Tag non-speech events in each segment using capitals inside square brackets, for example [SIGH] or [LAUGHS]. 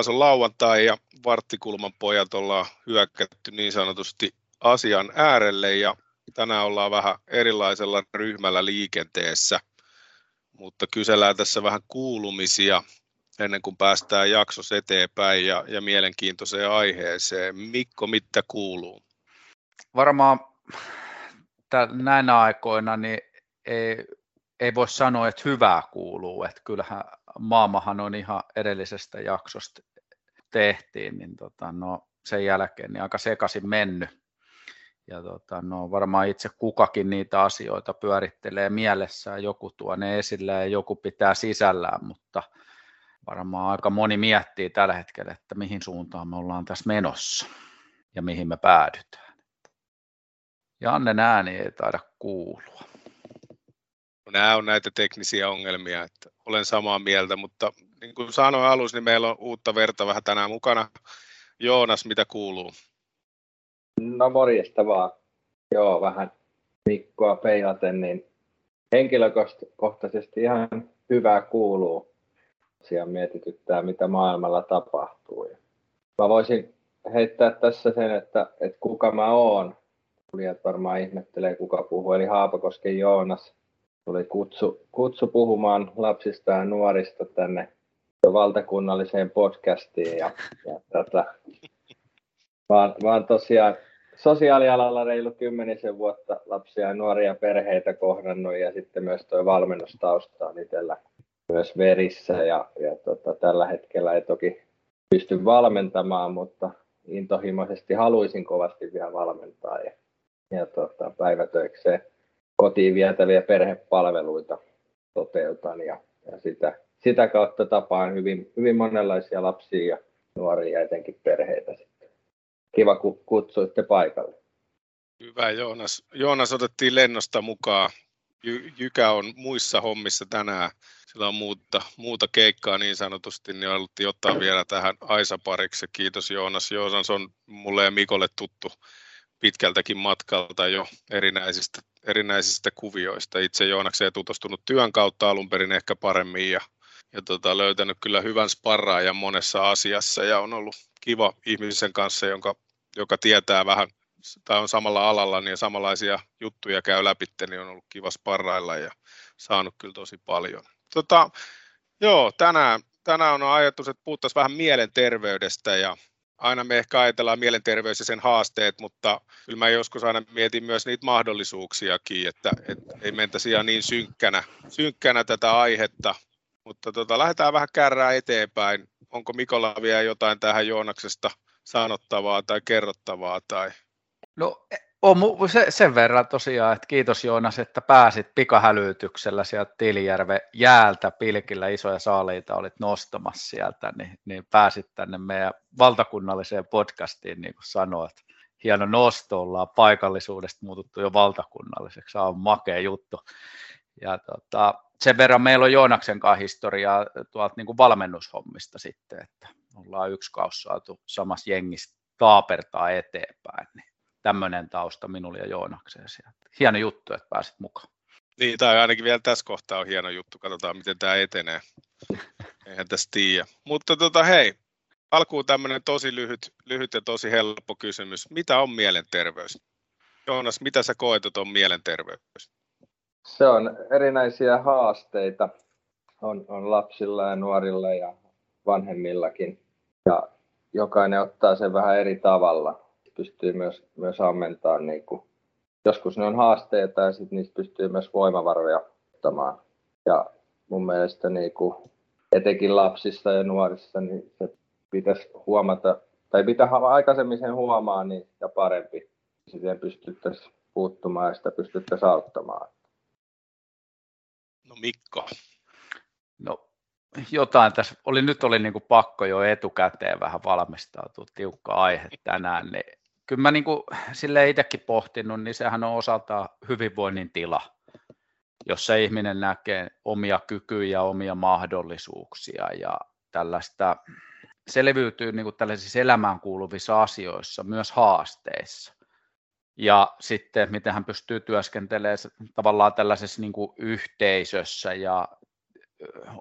taas on lauantai ja varttikulman pojat ollaan hyökkätty niin sanotusti asian äärelle ja tänään ollaan vähän erilaisella ryhmällä liikenteessä, mutta kysellään tässä vähän kuulumisia ennen kuin päästään jaksos eteenpäin ja, ja mielenkiintoiseen aiheeseen. Mikko, mitä kuuluu? Varmaan näinä aikoina niin ei, ei voi sanoa, että hyvää kuuluu. Että kyllähän maamahan on ihan edellisestä jaksosta tehtiin, niin tota, no, sen jälkeen niin aika sekaisin mennyt. Ja tota, no, varmaan itse kukakin niitä asioita pyörittelee mielessään, joku tuo ne esille ja joku pitää sisällään, mutta varmaan aika moni miettii tällä hetkellä, että mihin suuntaan me ollaan tässä menossa ja mihin me päädytään. Janne ääni ei taida kuulua. Nämä on näitä teknisiä ongelmia, että olen samaa mieltä, mutta niin kuin sanoin alussa, niin meillä on uutta verta vähän tänään mukana. Joonas, mitä kuuluu? No morjesta vaan. Joo, vähän Mikkoa peilaten, niin henkilökohtaisesti ihan hyvää kuuluu. Siellä mietityttää, mitä maailmalla tapahtuu. Mä voisin heittää tässä sen, että, että kuka mä oon. Kuulijat varmaan ihmettelee, kuka puhuu, eli Haapakosken Joonas. Tuli kutsu, kutsu puhumaan lapsista ja nuorista tänne valtakunnalliseen podcastiin. Ja, ja tätä, vaan, vaan tosiaan sosiaalialalla reilu kymmenisen vuotta lapsia ja nuoria perheitä kohdannut ja sitten myös tuo valmennustausta on itsellä myös verissä ja, ja tota, tällä hetkellä ei toki pysty valmentamaan, mutta intohimoisesti haluaisin kovasti vielä valmentaa ja, ja tota, päivätöikseen kotiin vietäviä perhepalveluita toteutan ja, ja sitä, sitä kautta tapaan hyvin, hyvin monenlaisia lapsia ja nuoria ja etenkin perheitä kiva, kun kutsuitte paikalle. Hyvä Joonas. Joonas otettiin lennosta mukaan. Jy- Jykä on muissa hommissa tänään. Sillä on muuta, muuta keikkaa niin sanotusti, niin haluttiin ottaa vielä tähän Aisa-pariksi. Kiitos Joonas. Joonas on mulle ja Mikolle tuttu pitkältäkin matkalta jo erinäisistä, erinäisistä kuvioista. Itse Joonakseen tutustunut työn kautta alun perin ehkä paremmin ja, ja tota, löytänyt kyllä hyvän sparraajan monessa asiassa ja on ollut kiva ihmisen kanssa, jonka, joka tietää vähän tai on samalla alalla niin samanlaisia juttuja käy läpi, niin on ollut kiva sparrailla ja saanut kyllä tosi paljon. Tota, joo, tänään, tänään on ajatus, että puhuttaisiin vähän mielenterveydestä ja aina me ehkä ajatellaan mielenterveys ja sen haasteet, mutta kyllä mä joskus aina mietin myös niitä mahdollisuuksiakin, että, että ei mentäisi ihan niin synkkänä, synkkänä tätä aihetta, mutta tota, lähdetään vähän kärrää eteenpäin onko Mikolla vielä jotain tähän Joonaksesta sanottavaa tai kerrottavaa? Tai... No on se, sen verran tosiaan, että kiitos Joonas, että pääsit pikahälytyksellä sieltä Tilijärve jäältä pilkillä isoja saaliita olit nostamassa sieltä, niin, niin pääsit tänne meidän valtakunnalliseen podcastiin, niin kuin sanoit. Hieno nosto, ollaan paikallisuudesta muututtu jo valtakunnalliseksi, se on makea juttu. Ja tota, sen verran meillä on Joonaksen kanssa historiaa tuolta niin kuin valmennushommista sitten, että ollaan yksi kausi saatu samassa jengissä taapertaa eteenpäin, niin tämmöinen tausta minulle ja Joonakseen sieltä. Hieno juttu, että pääsit mukaan. Niin, tai ainakin vielä tässä kohtaa on hieno juttu, katsotaan miten tämä etenee. [LAUGHS] Eihän tässä tiedä. Mutta tota, hei, alkuun tämmöinen tosi lyhyt, lyhyt ja tosi helppo kysymys. Mitä on mielenterveys? Joonas, mitä sä koet, että on mielenterveys? Se on erinäisiä haasteita on, on lapsilla ja nuorilla ja vanhemmillakin. Ja jokainen ottaa sen vähän eri tavalla. Pystyy myös, myös ammentamaan. Niin kuin, joskus ne on haasteita ja sitten niistä pystyy myös voimavaroja ottamaan. Ja mun mielestä niin kuin, etenkin lapsissa ja nuorissa niin se pitäisi huomata, tai pitää aikaisemmin sen huomaa niin, ja parempi. Sitten pystyttäisiin puuttumaan ja sitä pystyttäisiin auttamaan. No Mikko. No jotain tässä, oli, nyt oli niin kuin pakko jo etukäteen vähän valmistautua, tiukka aihe tänään, niin kyllä mä niin kuin, sille itsekin pohtinut, niin sehän on osalta hyvinvoinnin tila, jossa ihminen näkee omia kykyjä, omia mahdollisuuksia ja tällaista selviytyy niin kuin tällaisissa elämään kuuluvissa asioissa, myös haasteissa ja sitten miten hän pystyy työskentelemään tavallaan tällaisessa niin kuin yhteisössä ja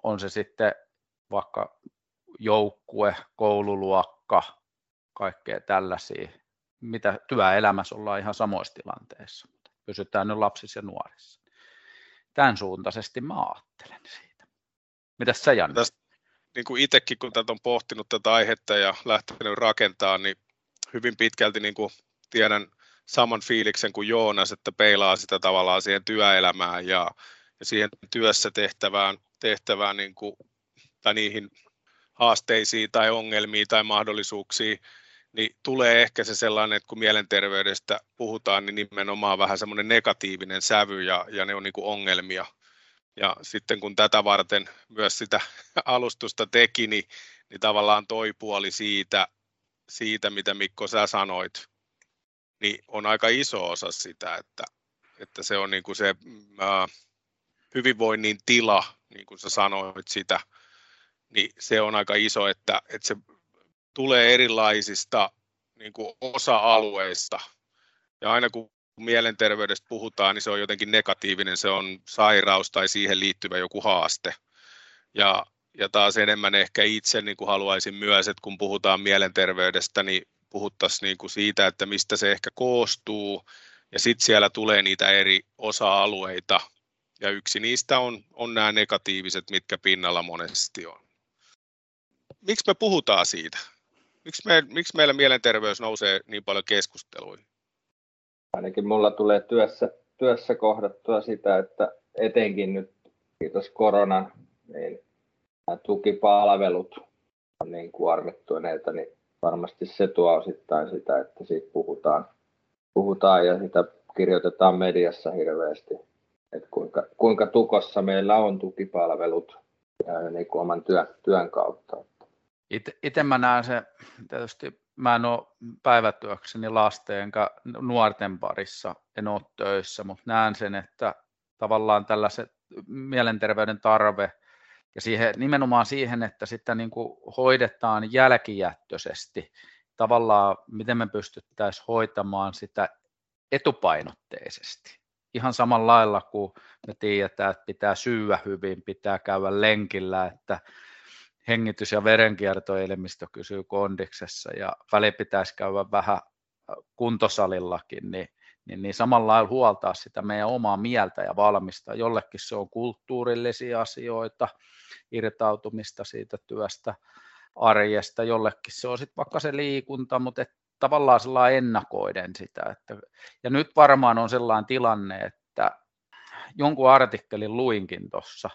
on se sitten vaikka joukkue, koululuokka, kaikkea tällaisia, mitä työelämässä ollaan ihan samoissa tilanteissa. Pysytään nyt lapsissa ja nuorissa. Tämän suuntaisesti mä ajattelen siitä. Mitäs sä Janne? Tästä, niin kuin itsekin, kun tätä on pohtinut tätä aihetta ja lähtenyt rakentaa, niin hyvin pitkälti niin kuin tiedän saman fiiliksen kuin Joonas, että peilaa sitä tavallaan siihen työelämään ja, ja siihen työssä tehtävään, tehtävään niin kuin, tai niihin haasteisiin tai ongelmiin tai mahdollisuuksiin, niin tulee ehkä se sellainen, että kun mielenterveydestä puhutaan, niin nimenomaan vähän semmoinen negatiivinen sävy ja, ja ne on niin kuin ongelmia. Ja sitten kun tätä varten myös sitä [LAUGHS] alustusta teki, niin, niin tavallaan toi puoli siitä, siitä, mitä Mikko sä sanoit, niin on aika iso osa sitä, että, että se on niin kuin se ää, hyvinvoinnin tila, niin kuin sä sanoit sitä, niin se on aika iso, että, että se tulee erilaisista niin kuin osa-alueista. Ja aina kun mielenterveydestä puhutaan, niin se on jotenkin negatiivinen, se on sairaus tai siihen liittyvä joku haaste. Ja, ja taas enemmän ehkä itse niin kuin haluaisin myös, että kun puhutaan mielenterveydestä, niin puhuttaisiin niin kuin siitä, että mistä se ehkä koostuu, ja sitten siellä tulee niitä eri osa-alueita, ja yksi niistä on, on nämä negatiiviset, mitkä pinnalla monesti on. Miksi me puhutaan siitä? Miksi, me, miksi meillä mielenterveys nousee niin paljon keskusteluihin? Ainakin mulla tulee työssä, työssä kohdattua sitä, että etenkin nyt kiitos koronan, niin nämä tukipalvelut on niin kuormittuneita, niin varmasti se tuo osittain sitä, että siitä puhutaan, puhutaan ja sitä kirjoitetaan mediassa hirveästi, että kuinka, kuinka tukossa meillä on tukipalvelut ja niin kuin oman työn, työn kautta. Itse mä näen se, tietysti mä en ole päivätyökseni lasten enkä nuorten parissa, en ole töissä, mutta näen sen, että tavallaan tällaiset mielenterveyden tarve ja siihen, nimenomaan siihen, että sitä niin kuin hoidetaan jälkijättöisesti, tavallaan miten me pystyttäisiin hoitamaan sitä etupainotteisesti. Ihan samalla lailla kuin me tiedetään, että pitää syyä hyvin, pitää käydä lenkillä, että hengitys- ja verenkiertoelimistö kysyy kondiksessa ja väli pitäisi käydä vähän kuntosalillakin, niin, niin, niin samalla lailla huoltaa sitä meidän omaa mieltä ja valmista. Jollekin se on kulttuurillisia asioita, irtautumista siitä työstä, arjesta, jollekin se on sitten vaikka se liikunta, mutta et tavallaan sellainen ennakoiden sitä. Että, ja nyt varmaan on sellainen tilanne, että jonkun artikkelin luinkin tuossa,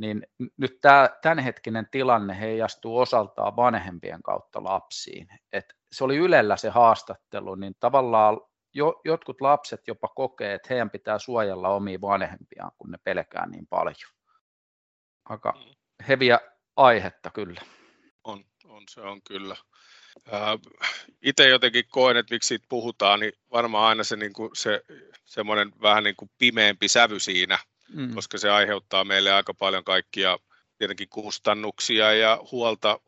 niin nyt tämä tämänhetkinen tilanne heijastuu osaltaan vanhempien kautta lapsiin. Et se oli Ylellä se haastattelu, niin tavallaan jo, jotkut lapset jopa kokee, että heidän pitää suojella omia vanhempiaan, kun ne pelkää niin paljon. Aika mm. heviä aihetta kyllä. On, on se on kyllä. Itse jotenkin koen, että miksi siitä puhutaan, niin varmaan aina se, niin kuin se semmoinen vähän niin kuin pimeämpi sävy siinä, mm. koska se aiheuttaa meille aika paljon kaikkia tietenkin kustannuksia ja huolta,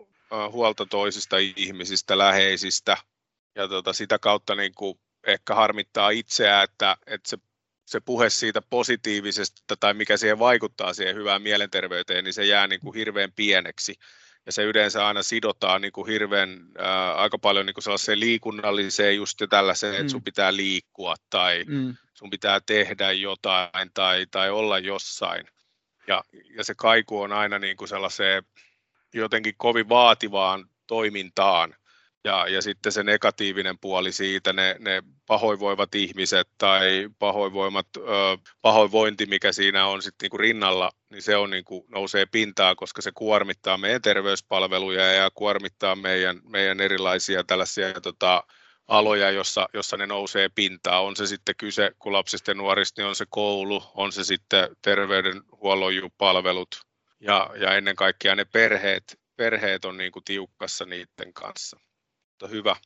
huolta toisista ihmisistä, läheisistä. Ja tota, sitä kautta niin kuin ehkä harmittaa itseä, että, että se, se puhe siitä positiivisesta tai mikä siihen vaikuttaa siihen hyvään mielenterveyteen, niin se jää niin kuin hirveän pieneksi. Ja se yleensä aina sidotaan niin kuin hirveän ää, aika paljon niin kuin sellaiseen liikunnalliseen just ja tällaiseen, mm. että sun pitää liikkua tai mm sun pitää tehdä jotain tai, tai olla jossain. Ja, ja se kaiku on aina niin kuin sellaiseen jotenkin kovin vaativaan toimintaan. Ja, ja sitten se negatiivinen puoli siitä, ne, ne pahoinvoivat ihmiset tai pahoinvoimat, ö, pahoinvointi, mikä siinä on sitten niinku rinnalla, niin se on niinku, nousee pintaa, koska se kuormittaa meidän terveyspalveluja ja kuormittaa meidän, meidän erilaisia tällaisia tota, aloja, jossa, jossa ne nousee pintaan. On se sitten kyse, kun lapsista ja nuorista, niin on se koulu, on se sitten terveydenhuollon palvelut ja, ja ennen kaikkea ne perheet, perheet on niin kuin tiukkassa niiden kanssa. Mutta hyvä.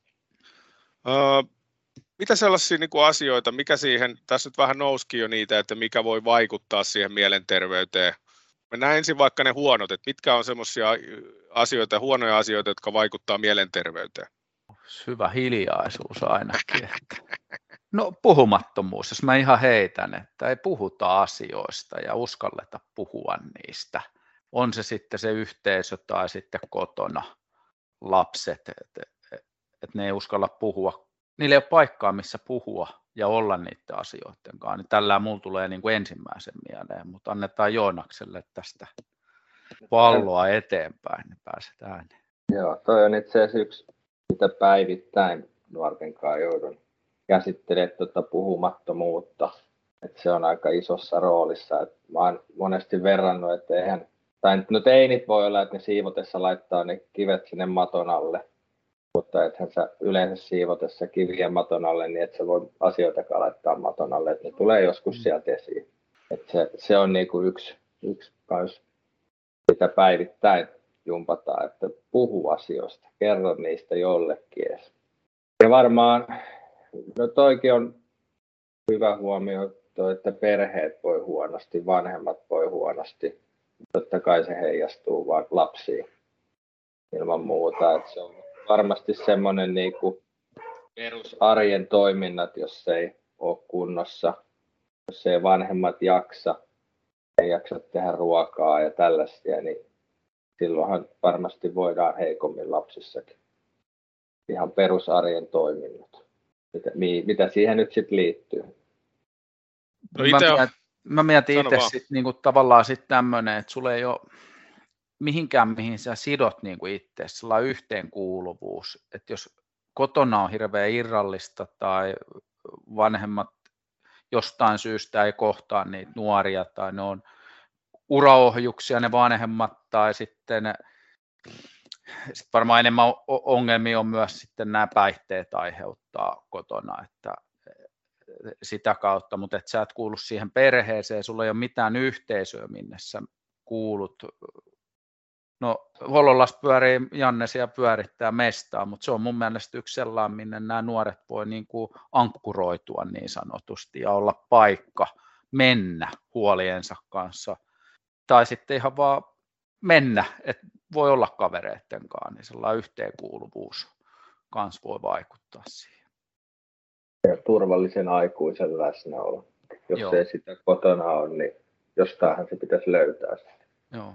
Öö, mitä sellaisia niin kuin asioita, mikä siihen, tässä nyt vähän nouski jo niitä, että mikä voi vaikuttaa siihen mielenterveyteen. Mennään ensin vaikka ne huonot, että mitkä on sellaisia asioita, huonoja asioita, jotka vaikuttaa mielenterveyteen hyvä hiljaisuus ainakin. Että. No puhumattomuus, jos mä ihan heitän, että ei puhuta asioista ja uskalleta puhua niistä. on se sitten se yhteisö tai sitten kotona lapset, että et, et ne ei uskalla puhua. Niillä ei ole paikkaa, missä puhua ja olla niiden asioiden kanssa. Niin tällä mulla tulee niin kuin ensimmäisen mieleen, mutta annetaan Joonakselle tästä palloa eteenpäin, niin pääset ääneen. Joo, toi on itse asiassa yksi, mitä päivittäin nuorten kanssa joudun käsittelemään tuota puhumattomuutta. että se on aika isossa roolissa. Et mä oon monesti verrannut, että eihän, tai no teinit voi olla, että ne siivotessa laittaa ne kivet sinne maton alle, mutta ethän sä yleensä siivotessa kivien maton alle, niin että sä voi asioita laittaa maton alle, että ne tulee joskus mm. sieltä esiin. Et se, se on niinku yksi, yksi kans, mitä päivittäin jumpataan, että puhu asioista, kerro niistä jollekin edes. Ja varmaan, no toikin on hyvä huomio, toi, että perheet voi huonosti, vanhemmat voi huonosti. Totta kai se heijastuu vaan lapsiin ilman muuta. Että se on varmasti semmoinen niin kuin perusarjen toiminnat, jos se ei ole kunnossa, jos ei vanhemmat jaksa, ei jaksa tehdä ruokaa ja tällaisia, niin silloinhan varmasti voidaan heikommin lapsissakin. Ihan perusarjen toiminnot. Mitä, mitä siihen nyt sitten liittyy? No mä, mietin, mä mietin itse sit, niinku, tavallaan sitten tämmöinen, että sulle ei ole mihinkään, mihin sä sidot niinku itse, sillä on yhteenkuuluvuus. Että jos kotona on hirveän irrallista tai vanhemmat jostain syystä ei kohtaa niitä nuoria tai ne on uraohjuksia ne vanhemmat tai sitten sit varmaan enemmän ongelmia on myös sitten nämä päihteet aiheuttaa kotona, että sitä kautta, mutta et sä et kuulu siihen perheeseen, sulla ei ole mitään yhteisöä, minne sä kuulut. No, Hollolas pyörii Jannesia pyörittää mestaa, mutta se on mun mielestä yksi sellainen, minne nämä nuoret voi niin kuin ankkuroitua niin sanotusti ja olla paikka mennä huoliensa kanssa – tai sitten ihan vaan mennä, että voi olla kavereiden kanssa, niin sellainen yhteenkuuluvuus kanssa voi vaikuttaa siihen. Ja turvallisen aikuisen läsnäolo. Jos Joo. ei sitä kotona ole, niin jostainhan se pitäisi löytää. Joo.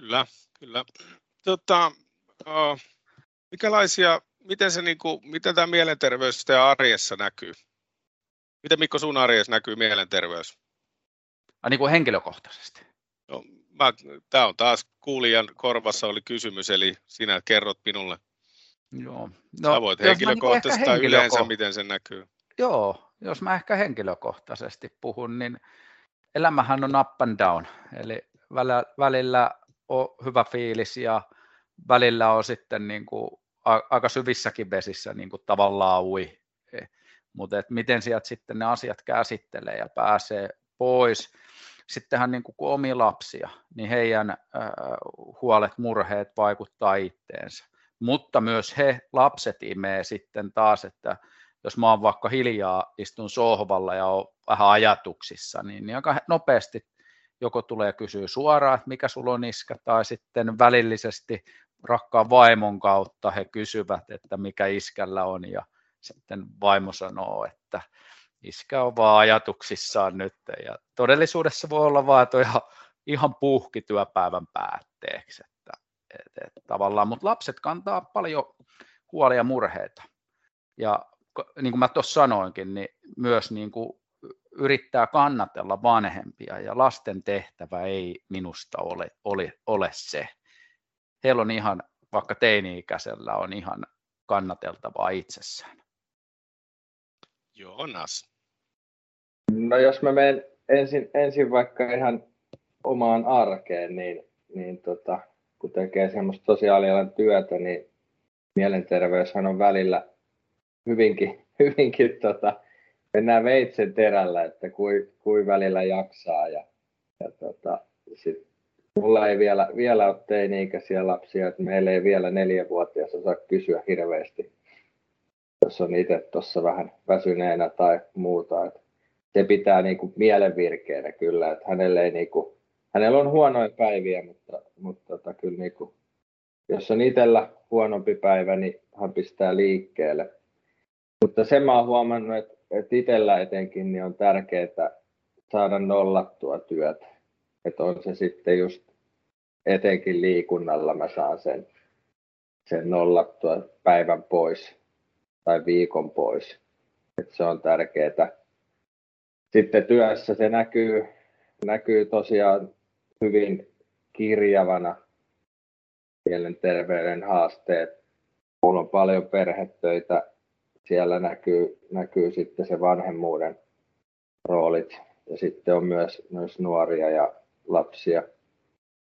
Kyllä, kyllä. Tota, uh, mikälaisia, miten, se, niin kuin, miten tämä mielenterveys ja arjessa näkyy? Miten Mikko sun arjessa näkyy mielenterveys? A, niin kuin henkilökohtaisesti? No, tämä on taas kuulijan korvassa oli kysymys, eli sinä kerrot minulle. Joo. No, Sä voit henkilökohtaisesti niin tai yleensä, miten se näkyy. Joo, jos mä ehkä henkilökohtaisesti puhun, niin elämähän on up and down, eli välillä on hyvä fiilis ja välillä on sitten niin kuin aika syvissäkin vesissä niin kuin tavallaan ui. E, Mutta miten sieltä sitten ne asiat käsittelee ja pääsee pois sittenhän niin kuin, omia lapsia, niin heidän äh, huolet, murheet vaikuttaa itteensä. Mutta myös he, lapset imee sitten taas, että jos mä oon vaikka hiljaa, istun sohvalla ja on vähän ajatuksissa, niin, niin aika nopeasti joko tulee kysyä suoraan, että mikä sulla on iskä, tai sitten välillisesti rakkaan vaimon kautta he kysyvät, että mikä iskällä on, ja sitten vaimo sanoo, että iskä on vaan ajatuksissaan nyt. Ja todellisuudessa voi olla vaan, että ihan, ihan puhki työpäivän päätteeksi. Että, et, et, tavallaan, mutta lapset kantaa paljon huolia ja murheita. Ja niin kuin mä tuossa sanoinkin, niin myös niin kuin yrittää kannatella vanhempia ja lasten tehtävä ei minusta ole, ole, ole se. Heillä on ihan, vaikka teini-ikäisellä on ihan kannateltavaa itsessään. Joonas. No jos mä menen ensin, ensin vaikka ihan omaan arkeen, niin, niin tota, kun tekee semmoista sosiaalialan työtä, niin mielenterveyshän on välillä hyvinkin, hyvinkin tota, mennään veitsen terällä, että kui, kui välillä jaksaa. Ja, ja tota, sit mulla ei vielä, vielä ole teini-ikäisiä lapsia, että meillä ei vielä neljävuotias osaa kysyä hirveästi, jos on itse tuossa vähän väsyneenä tai muuta. Että se pitää niin kuin mielen virkeänä kyllä, että hänelle ei niin kuin, hänellä on huonoja päiviä, mutta, mutta tota, kyllä niin kuin, jos on itsellä huonompi päivä, niin hän pistää liikkeelle. Mutta sen mä oon huomannut, että, että itsellä etenkin niin on tärkeää saada nollattua työtä. Että on se sitten just etenkin liikunnalla mä saan sen, sen nollattua päivän pois tai viikon pois. Et se on tärkeää. Sitten työssä se näkyy, näkyy tosiaan hyvin kirjavana mielenterveyden haasteet. Mulla on paljon perhetöitä. Siellä näkyy, näkyy sitten se vanhemmuuden roolit ja sitten on myös, myös nuoria ja lapsia.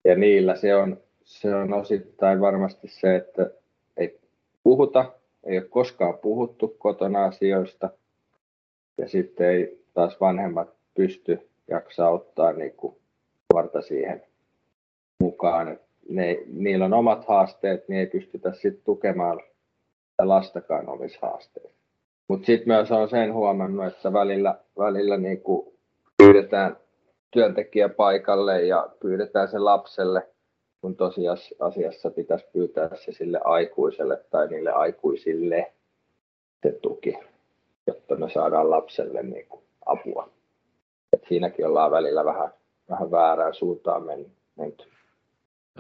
Ja niillä se on, se on osittain varmasti se, että ei puhuta, ei ole koskaan puhuttu kotona asioista. Ja sitten ei taas vanhemmat pysty jaksaa ottaa niin kuin nuorta siihen mukaan. ne, niillä on omat haasteet, niin ei pystytä sitten tukemaan lastakaan omissa haasteissa. Mutta sitten myös on sen huomannut, että välillä, välillä niin pyydetään työntekijä paikalle ja pyydetään se lapselle, kun tosiasiassa pitäisi pyytää se sille aikuiselle tai niille aikuisille se tuki, jotta me saadaan lapselle niin apua. Et siinäkin ollaan välillä vähän, vähän väärään suuntaan menty.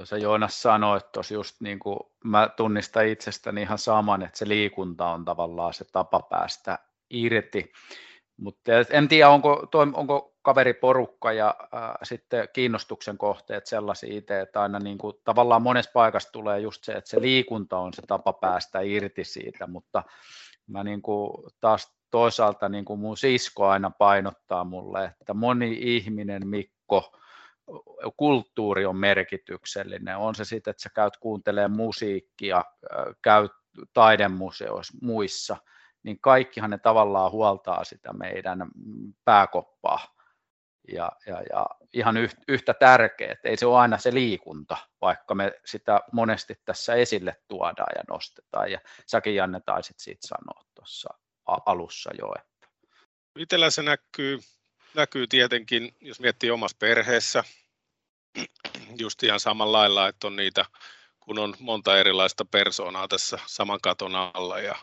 Se Joonas sanoi, että just niin kuin mä tunnistan itsestäni ihan saman, että se liikunta on tavallaan se tapa päästä irti. Mutta en tiedä, onko, onko kaveriporukka ja äh, sitten kiinnostuksen kohteet sellaisia itse, että aina niin kuin, tavallaan monessa paikassa tulee just se, että se liikunta on se tapa päästä irti siitä, mutta mä niin kuin taas toisaalta niin kuin mun sisko aina painottaa mulle, että moni ihminen, Mikko, kulttuuri on merkityksellinen. On se sitten, että sä käyt kuuntelemaan musiikkia, käyt taidemuseoissa, muissa, niin kaikkihan ne tavallaan huoltaa sitä meidän pääkoppaa. Ja, ja, ja ihan yhtä tärkeää, ei se ole aina se liikunta, vaikka me sitä monesti tässä esille tuodaan ja nostetaan. Ja säkin Janne taisit siitä sanoa tuossa alussa jo. Että. Itellä se näkyy, näkyy tietenkin, jos miettii omassa perheessä, just ihan samalla lailla, että on niitä, kun on monta erilaista persoonaa tässä saman katon alla ja,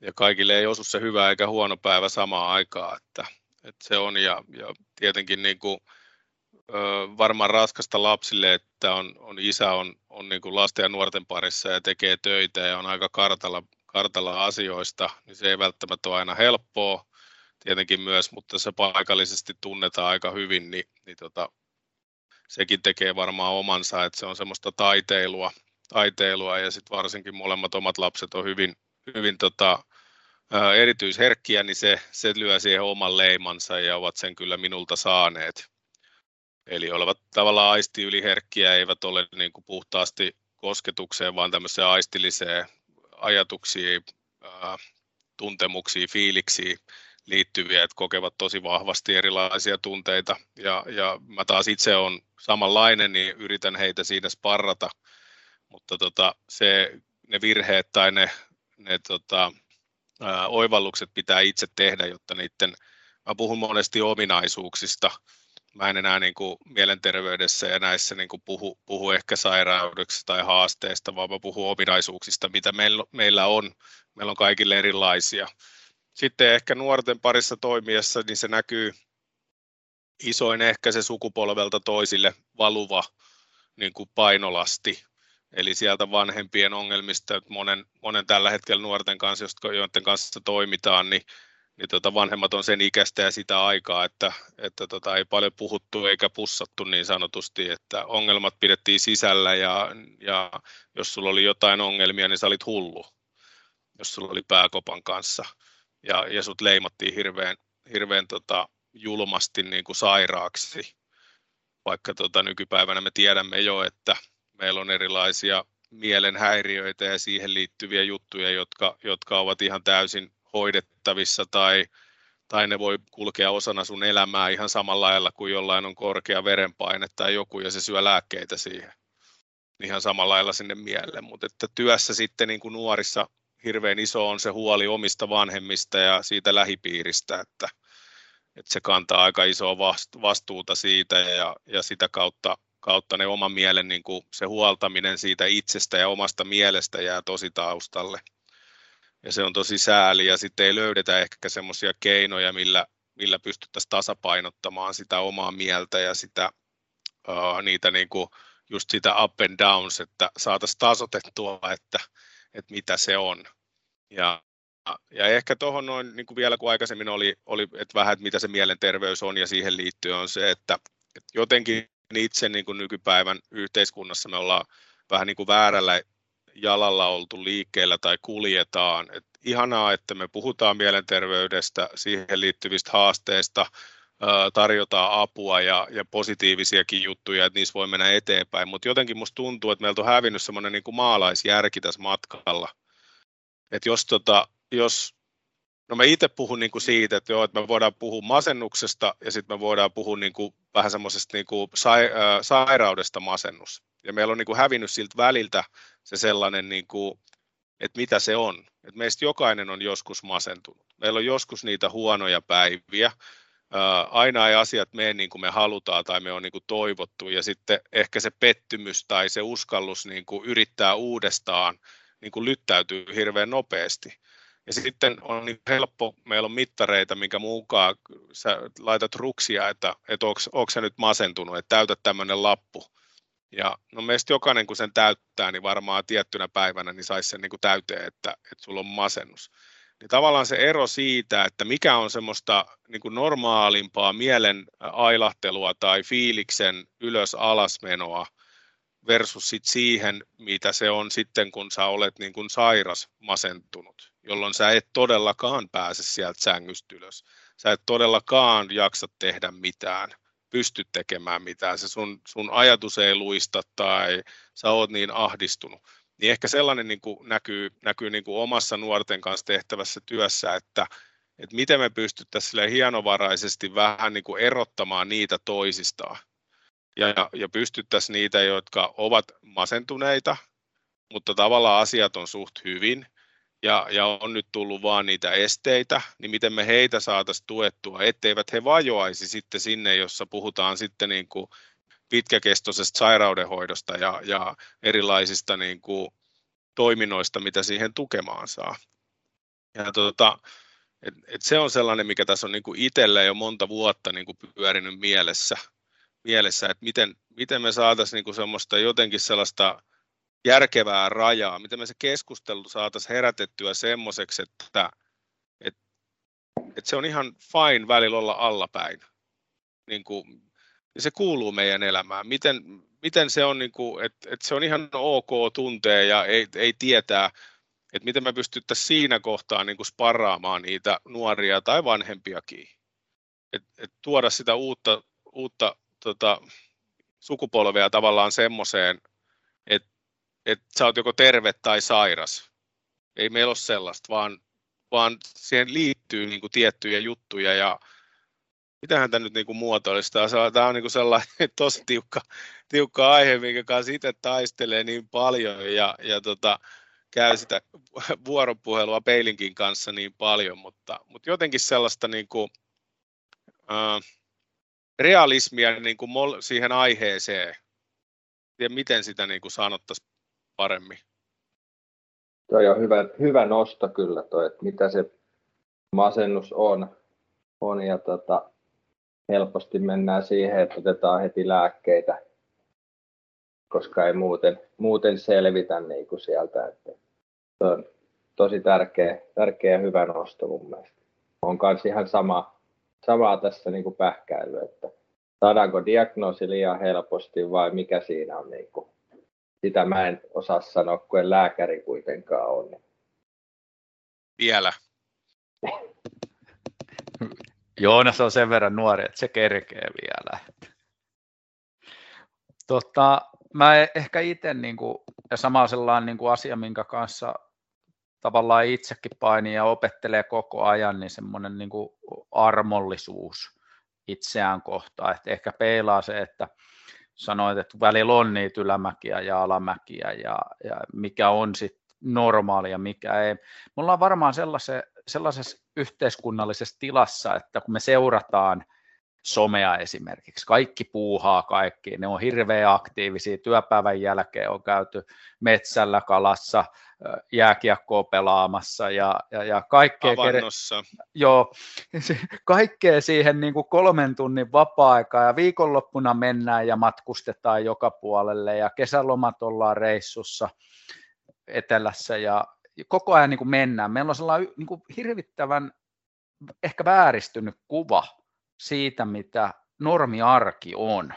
ja kaikille ei osu se hyvä eikä huono päivä samaan aikaan, että, että se on. Ja, ja tietenkin niin kuin, ö, varmaan raskasta lapsille, että on, on isä on, on niin kuin lasten ja nuorten parissa ja tekee töitä ja on aika kartalla, kartalla asioista, niin se ei välttämättä ole aina helppoa. Tietenkin myös, mutta se paikallisesti tunnetaan aika hyvin, niin, niin tota, sekin tekee varmaan omansa, että se on semmoista taiteilua, taiteilua ja sitten varsinkin molemmat omat lapset on hyvin, hyvin tota, ää, erityisherkkiä, niin se, se lyö siihen oman leimansa ja ovat sen kyllä minulta saaneet. Eli olevat tavallaan aistiyliherkkiä, eivät ole niin kuin puhtaasti kosketukseen, vaan tämmöiseen aistilliseen ajatuksiin, ää, tuntemuksiin, fiiliksiin liittyviä, että kokevat tosi vahvasti erilaisia tunteita. Ja, ja mä taas itse on samanlainen, niin yritän heitä siinä sparrata, mutta tota, se, ne virheet tai ne, ne tota, ää, oivallukset pitää itse tehdä, jotta niiden, mä puhun monesti ominaisuuksista, mä en enää niin kuin mielenterveydessä ja näissä niin kuin puhu, puhu ehkä sairaudeksi tai haasteista, vaan mä puhun ominaisuuksista, mitä meillä, meillä on. Meillä on kaikille erilaisia sitten ehkä nuorten parissa toimiessa, niin se näkyy isoin ehkä se sukupolvelta toisille valuva niin kuin painolasti. Eli sieltä vanhempien ongelmista, että monen, monen tällä hetkellä nuorten kanssa, joiden kanssa toimitaan, niin, niin tota vanhemmat on sen ikäistä ja sitä aikaa, että, että tota ei paljon puhuttu eikä pussattu niin sanotusti, että ongelmat pidettiin sisällä ja, ja jos sulla oli jotain ongelmia, niin sä olit hullu, jos sulla oli pääkopan kanssa ja, ja sut leimattiin hirveän, hirveän tota, julmasti niin kuin sairaaksi, vaikka tota, nykypäivänä me tiedämme jo, että meillä on erilaisia mielenhäiriöitä ja siihen liittyviä juttuja, jotka, jotka ovat ihan täysin hoidettavissa tai, tai ne voi kulkea osana sun elämää ihan samalla lailla kuin jollain on korkea verenpaine tai joku ja se syö lääkkeitä siihen ihan samalla lailla sinne mieleen, mutta että työssä sitten niin kuin nuorissa hirveän iso on se huoli omista vanhemmista ja siitä lähipiiristä, että, että se kantaa aika isoa vastuuta siitä ja, ja sitä kautta, kautta ne oman mielen niin kuin se huoltaminen siitä itsestä ja omasta mielestä jää tosi taustalle. Ja se on tosi sääli ja sitten ei löydetä ehkä semmoisia keinoja, millä, millä pystyttäisiin tasapainottamaan sitä omaa mieltä ja sitä, uh, niitä niin kuin just sitä up and downs, että saataisiin tasotettua, että, että mitä se on. Ja, ja ehkä tuohon noin, niin kuin vielä kun aikaisemmin oli, oli että vähän, että mitä se mielenterveys on ja siihen liittyen on se, että, että jotenkin itse niin kuin nykypäivän yhteiskunnassa me ollaan vähän niin kuin väärällä jalalla oltu liikkeellä tai kuljetaan. Et ihanaa, että me puhutaan mielenterveydestä, siihen liittyvistä haasteista, tarjotaan apua ja, ja positiivisiakin juttuja, että niissä voi mennä eteenpäin, mutta jotenkin musta tuntuu, että meiltä on hävinnyt semmoinen niin maalaisjärki tässä matkalla. Että jos, tota, jos No mä itse puhun niin kuin siitä, että, joo, että me voidaan puhua masennuksesta ja sitten me voidaan puhua niin kuin, vähän semmoisesta niin kuin sai, äh, sairaudesta masennus. Ja meillä on niin kuin hävinnyt siltä väliltä se sellainen, niin kuin, että mitä se on. Että meistä jokainen on joskus masentunut. Meillä on joskus niitä huonoja päiviä. Aina ei asiat mene niin kuin me halutaan tai me on niin kuin toivottu. Ja sitten ehkä se pettymys tai se uskallus niin kuin yrittää uudestaan niin kuin lyttäytyy hirveän nopeasti. Ja sitten on niin helppo, meillä on mittareita, minkä mukaan sä laitat ruksia, että, että onko sä nyt masentunut, että täytä tämmöinen lappu. Ja no meistä jokainen, kun sen täyttää, niin varmaan tiettynä päivänä niin saisi sen niin kuin täyteen, että, että sulla on masennus. Niin tavallaan se ero siitä, että mikä on semmoista niin kuin normaalimpaa mielen ailahtelua tai fiiliksen ylös-alasmenoa versus sit siihen, mitä se on sitten, kun sä olet niin kuin sairas masentunut, jolloin sä et todellakaan pääse sieltä sängystä ylös. Sä et todellakaan jaksa tehdä mitään pysty tekemään mitään, se sun, sun ajatus ei luista tai sä oot niin ahdistunut. Niin ehkä sellainen niin kuin näkyy, näkyy niin kuin omassa nuorten kanssa tehtävässä työssä, että, että miten me pystyttäisiin hienovaraisesti vähän niin kuin erottamaan niitä toisistaan. Ja, ja pystyttäisiin niitä, jotka ovat masentuneita, mutta tavallaan asiat on suht hyvin, ja, ja on nyt tullut vaan niitä esteitä, niin miten me heitä saataisiin tuettua, etteivät he vajoaisi sitten sinne, jossa puhutaan sitten niin kuin pitkäkestoisesta sairaudenhoidosta ja, ja erilaisista niin kuin toiminnoista, mitä siihen tukemaan saa. Ja tota, et, et se on sellainen, mikä tässä on niin kuin itselle jo monta vuotta niin kuin pyörinyt mielessä, mielessä että miten, miten me saataisiin niin kuin semmoista jotenkin sellaista järkevää rajaa, miten me se keskustelu saataisiin herätettyä semmoiseksi, että, että, että se on ihan fine välillä olla allapäin. Niin kuin, ja se kuuluu meidän elämään. Miten, miten se on, niin kuin, että, että se on ihan ok tuntea ja ei, ei tietää, että miten me pystyttäisiin siinä kohtaa niin kuin sparraamaan niitä nuoria tai vanhempiakin. Et, et tuoda sitä uutta, uutta tota, sukupolvea tavallaan semmoiseen, että että sä oot joko terve tai sairas. Ei meillä ole sellaista, vaan, vaan siihen liittyy niin kuin tiettyjä juttuja ja mitähän tämä nyt kuin muotoillistaa. Tämä on niin kuin sellainen [LAUGHS] tosi tiukka, tiukka aihe, minkä kanssa itse taistelee niin paljon ja, ja tota, käy sitä [LAUGHS] vuoropuhelua Peilinkin kanssa niin paljon, mutta, mutta jotenkin sellaista niin kuin, äh, realismia niin kuin siihen aiheeseen ja miten sitä niin sanottaisiin paremmin. Toi on hyvä, hyvä nosto kyllä toi, että mitä se masennus on. on ja tota, helposti mennään siihen, että otetaan heti lääkkeitä, koska ei muuten, muuten selvitä niin kuin sieltä. Että se on tosi tärkeä, tärkeä ja hyvä nosto mun mielestä. On myös ihan sama, samaa tässä niin kuin pähkäily, että saadaanko diagnoosi liian helposti vai mikä siinä on niin kuin sitä mä en osaa sanoa, kun en lääkäri kuitenkaan on. Vielä. [LAUGHS] Joonas on sen verran nuori, että se kerkee vielä. Tota, mä ehkä itse, niin kuin, ja sama sellainen niin kuin asia, minkä kanssa tavallaan itsekin paini ja opettelee koko ajan, niin semmoinen niin kuin armollisuus itseään kohtaan. Että ehkä peilaa se, että sanoit, että välillä on niitä ylämäkiä ja alamäkiä ja, ja mikä on sitten normaali ja mikä ei. Me ollaan varmaan sellaisessa yhteiskunnallisessa tilassa, että kun me seurataan somea esimerkiksi. Kaikki puuhaa kaikki, ne on hirveän aktiivisia. Työpäivän jälkeen on käyty metsällä, kalassa, jääkiekkoa pelaamassa ja, ja, ja kaikkea, Avannossa. joo, [LAUGHS] kaikkea siihen niin kuin kolmen tunnin vapaa-aikaa ja viikonloppuna mennään ja matkustetaan joka puolelle ja kesälomat ollaan reissussa etelässä ja koko ajan niin kuin mennään. Meillä on sellainen niin kuin hirvittävän ehkä vääristynyt kuva siitä, mitä normiarki on.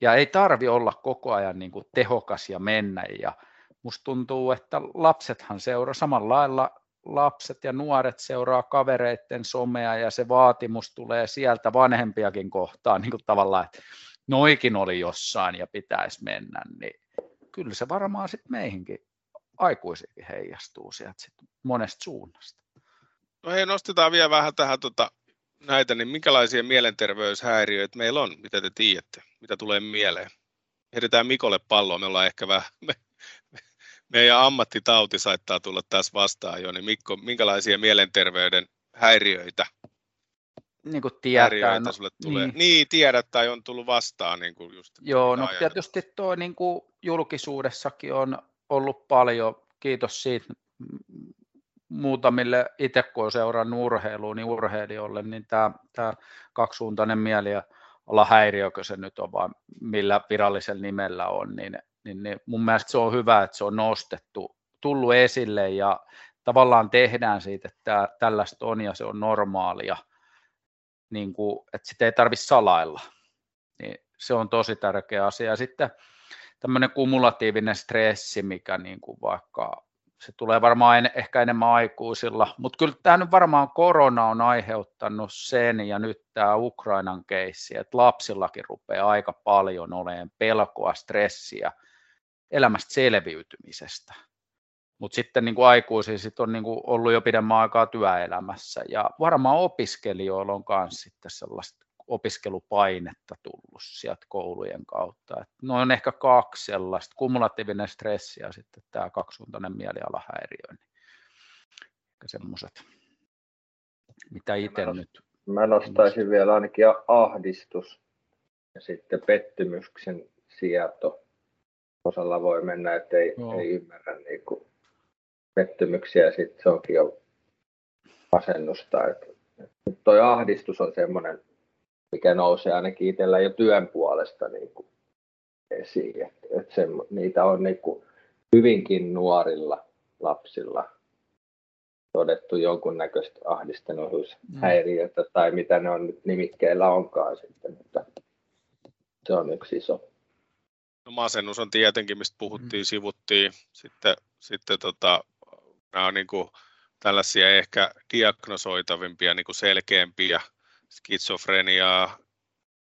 Ja ei tarvi olla koko ajan niin kuin tehokas ja mennä. Ja musta tuntuu, että lapsethan seuraa samalla lailla lapset ja nuoret seuraa kavereiden somea ja se vaatimus tulee sieltä vanhempiakin kohtaan niin kuin tavallaan, että noikin oli jossain ja pitäisi mennä, niin kyllä se varmaan sitten meihinkin aikuisikin heijastuu sieltä sit monesta suunnasta. No hei, nostetaan vielä vähän tähän tota, näitä, niin minkälaisia mielenterveyshäiriöitä meillä on, mitä te tiedätte, mitä tulee mieleen? Heitetään Mikolle palloa, me ollaan ehkä vähän, me, me, meidän ammattitauti saattaa tulla tässä vastaan jo, niin Mikko, minkälaisia mielenterveyden häiriöitä niin kuin tiedetään. No, sulle tulee. Niin. niin, tiedät tai on tullut vastaan. Niin kuin just, Joo, no ajan. tietysti tuo niin kuin julkisuudessakin on ollut paljon, kiitos siitä muutamille itse kun on seurannut urheilua, niin urheilijoille, niin tämä, tämä kaksisuuntainen mieli ja olla häiriökö se nyt on, vaan millä virallisella nimellä on, niin, niin, niin mun mielestä se on hyvä, että se on nostettu, tullut esille ja tavallaan tehdään siitä, että tällaista on ja se on normaalia, niin kuin, että sitä ei tarvitse salailla. Niin se on tosi tärkeä asia. Sitten tämmöinen kumulatiivinen stressi, mikä niin kuin vaikka se tulee varmaan en, ehkä enemmän aikuisilla, mutta kyllä tämä nyt varmaan korona on aiheuttanut sen ja nyt tämä Ukrainan keissi, että lapsillakin rupeaa aika paljon olemaan pelkoa, stressiä elämästä selviytymisestä. Mutta sitten niin kuin aikuisia sit on niin ollut jo pidemmän aikaa työelämässä ja varmaan opiskelijoilla on myös sitten sellaista opiskelupainetta tullut sieltä koulujen kautta. Et noin on ehkä kaksi sellaista, kumulatiivinen stressi ja sitten tämä kaksisuuntainen mielialahäiriö. Niin semmoiset, mitä itse nyt... Mä nostaisin vielä ainakin ahdistus ja sitten pettymyksen sieto. Osalla voi mennä, että ei, ei ymmärrä niin kuin pettymyksiä ja sitten se onkin jo masennusta. Että, että toi ahdistus on semmoinen mikä nousee ainakin itsellä jo työn puolesta niin kuin esiin. Et, et se, niitä on niin kuin hyvinkin nuorilla lapsilla todettu jonkunnäköistä ahdistuneisuushäiriötä mm. tai mitä ne on nyt nimikkeellä onkaan sitten, mutta se on yksi iso. No masennus on tietenkin, mistä puhuttiin, mm. sivuttiin. Sitten, sitten tota, nämä on niin kuin tällaisia ehkä diagnosoitavimpia, niin kuin selkeämpiä skitsofreniaa,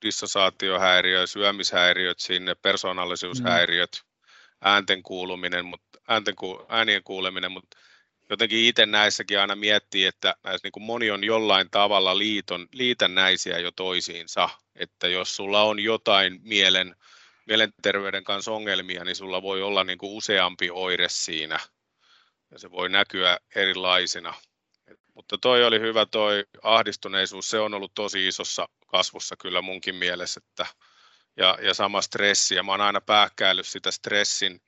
dissosaatiohäiriö, syömishäiriöt sinne, persoonallisuushäiriöt, mm. äänten kuuluminen, mutta äänten, äänien kuuleminen, mutta jotenkin itse näissäkin aina miettii, että näissä niin kuin moni on jollain tavalla liiton, liitännäisiä jo toisiinsa, että jos sulla on jotain mielen, mielenterveyden kanssa ongelmia, niin sulla voi olla niin kuin useampi oire siinä, ja se voi näkyä erilaisina. Mutta toi oli hyvä toi ahdistuneisuus, se on ollut tosi isossa kasvussa kyllä munkin mielessä, että, ja, ja sama stressi, ja mä oon aina pähkäillyt sitä stressin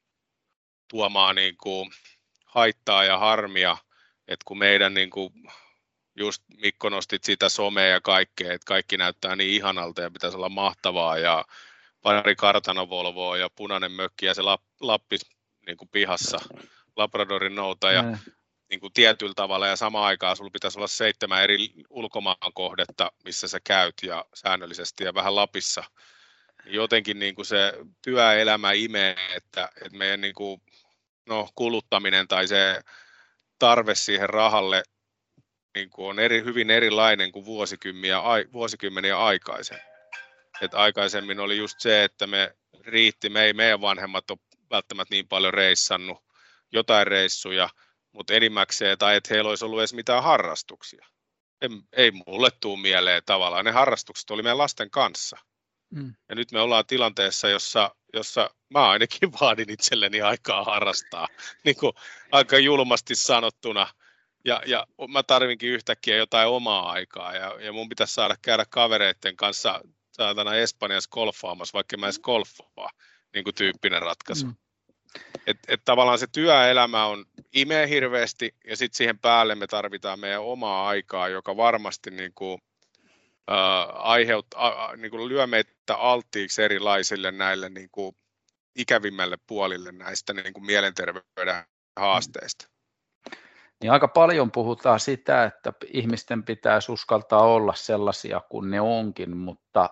tuomaan niin kuin haittaa ja harmia, että kun meidän niin kuin, just Mikko nostit sitä somea ja kaikkea, että kaikki näyttää niin ihanalta ja pitäisi olla mahtavaa. Ja pari kartanovolvoa ja punainen mökki ja se Lappi niin kuin pihassa, Labradorin nouta ja niin kuin tietyllä tavalla ja samaan aikaan sulla pitäisi olla seitsemän eri ulkomaan kohdetta, missä sä käyt ja säännöllisesti ja vähän Lapissa. Jotenkin niin kuin se työelämä imee, että, että meidän niin kuin, no, kuluttaminen tai se tarve siihen rahalle niin kuin on eri, hyvin erilainen kuin vuosikymmeniä, vuosikymmeniä aikaisemmin. Et aikaisemmin oli just se, että me riitti, me ei meidän vanhemmat ole välttämättä niin paljon reissannut, jotain reissuja – mutta enimmäkseen, tai että heillä olisi ollut edes mitään harrastuksia. Ei, ei mulle tule mieleen tavallaan. Ne harrastukset oli meidän lasten kanssa. Mm. Ja nyt me ollaan tilanteessa, jossa, jossa mä ainakin [LAUGHS] vaadin itselleni aikaa harrastaa, [LAUGHS] niin kuin aika julmasti sanottuna. ja, ja mä tarvinkin yhtäkkiä jotain omaa aikaa ja, ja mun pitäisi saada käydä kavereiden kanssa saatana Espanjassa golfaamassa, vaikka mä edes golfaa, niin kuin tyyppinen ratkaisu. Mm. Et, et tavallaan se työelämä on imee hirveästi ja sitten siihen päälle me tarvitaan meidän omaa aikaa, joka varmasti niin kuin, äh, aiheut, äh, niin kuin lyö meitä alttiiksi erilaisille näille niin kuin, ikävimmälle puolille näistä niin kuin mielenterveyden haasteista. Niin aika paljon puhutaan sitä, että ihmisten pitäisi uskaltaa olla sellaisia kuin ne onkin, mutta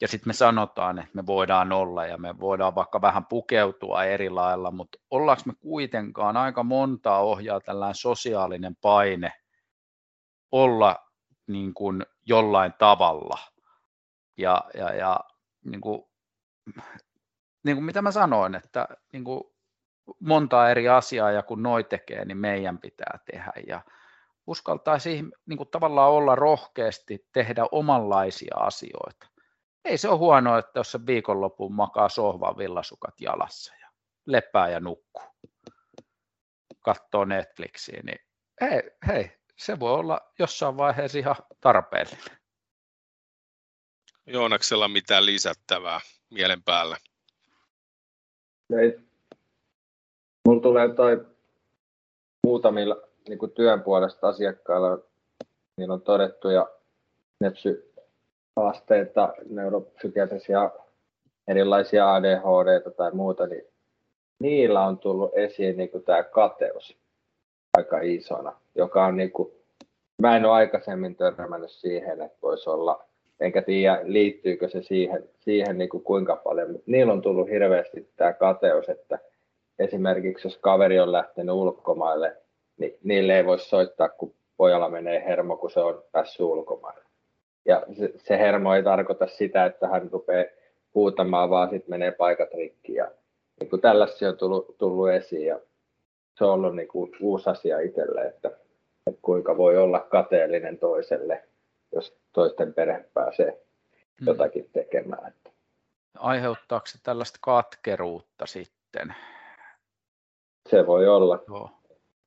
ja sitten me sanotaan, että me voidaan olla ja me voidaan vaikka vähän pukeutua eri lailla, mutta ollaanko me kuitenkaan aika montaa ohjaa tällainen sosiaalinen paine olla niin kuin jollain tavalla. Ja, ja, ja niin kuin, niin kuin mitä mä sanoin, että niin kuin monta eri asiaa ja kun noi tekee, niin meidän pitää tehdä. Ja uskaltaisi niin kuin tavallaan olla rohkeasti tehdä omanlaisia asioita ei se ole huono, että jos se viikonlopun makaa sohvan villasukat jalassa ja lepää ja nukkuu, katsoo Netflixiä, niin hei, hei, se voi olla jossain vaiheessa ihan tarpeellinen. Joonaksella mitään lisättävää mielen päällä? Ei. Mulla tulee toi muutamilla niin kuin työn puolesta asiakkailla, niin on todettu ja nepsy haasteita, neuropsykiatrisia erilaisia ADHD tai muuta, niin niillä on tullut esiin niin tämä kateus aika isona, joka on niin kuin, mä en ole aikaisemmin törmännyt siihen, että voisi olla, enkä tiedä liittyykö se siihen, siihen niin kuin kuinka paljon, mutta niillä on tullut hirveästi tämä kateus, että esimerkiksi jos kaveri on lähtenyt ulkomaille, niin niille ei voi soittaa, kun pojalla menee hermo, kun se on päässyt ulkomaille. Ja se, se hermo ei tarkoita sitä, että hän rupeaa huutamaan, vaan sitten menee paikat rikki. Ja niin kuin tällaisia on tullut, tullut esiin ja se on ollut niin kuin uusi asia itselle, että, että kuinka voi olla kateellinen toiselle, jos toisten perhe pääsee hmm. jotakin tekemään. Aiheuttaako se tällaista katkeruutta sitten? Se voi olla. Joo.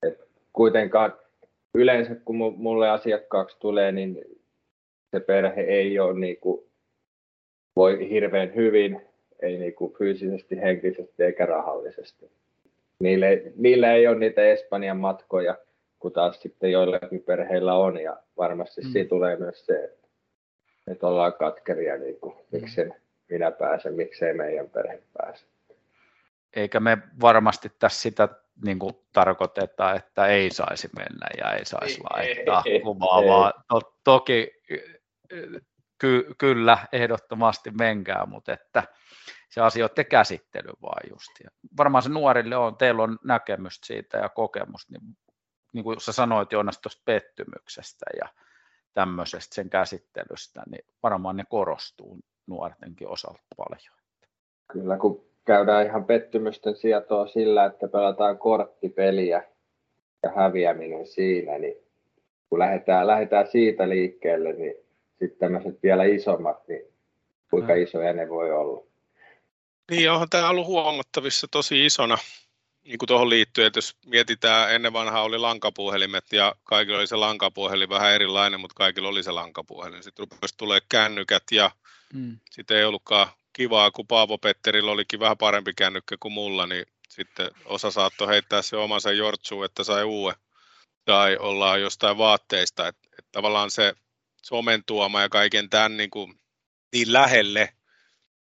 Et kuitenkaan yleensä kun mulle asiakkaaksi tulee, niin se perhe ei ole niin kuin, voi hirveän hyvin, ei niin kuin fyysisesti, henkisesti eikä rahallisesti. Niille, niillä ei ole niitä Espanjan matkoja, kun taas sitten joillakin perheillä on, ja varmasti mm. siitä tulee myös se, että, että ollaan katkeria, niin kuin, mm. miksen minä pääsen, miksei meidän perhe pääse. Eikä me varmasti tässä sitä niin kuin tarkoiteta, että ei saisi mennä ja ei saisi laittaa kuvaa, vaan to, toki ky, kyllä, ehdottomasti menkää, mutta että se asioiden käsittely vaan just. Ja varmaan se nuorille on, teillä on näkemystä siitä ja kokemusta, niin, niin kuin sä sanoit Joonas tuosta pettymyksestä ja tämmöisestä sen käsittelystä, niin varmaan ne korostuu nuortenkin osalta paljon. Kyllä, kun käydään ihan pettymysten sietoa sillä, että pelataan korttipeliä ja häviäminen siinä, niin kun lähdetään, lähdetään siitä liikkeelle, niin sitten tämmöiset vielä isommat, niin kuinka mm. isoja ne voi olla. Niin, onhan tämä ollut huomattavissa tosi isona, niin kuin tuohon liittyen, että jos mietitään, ennen vanhaa oli lankapuhelimet ja kaikilla oli se lankapuhelin vähän erilainen, mutta kaikilla oli se lankapuhelin. Sitten rupesi tulee kännykät ja mm. sitten ei ollutkaan kivaa, kun Paavo Petterillä olikin vähän parempi kännykkä kuin mulla, niin sitten osa saattoi heittää se omansa jortsuun, että sai uue tai ollaan jostain vaatteista. Että, että tavallaan se somen tuoma ja kaiken tämän niin, kuin, niin lähelle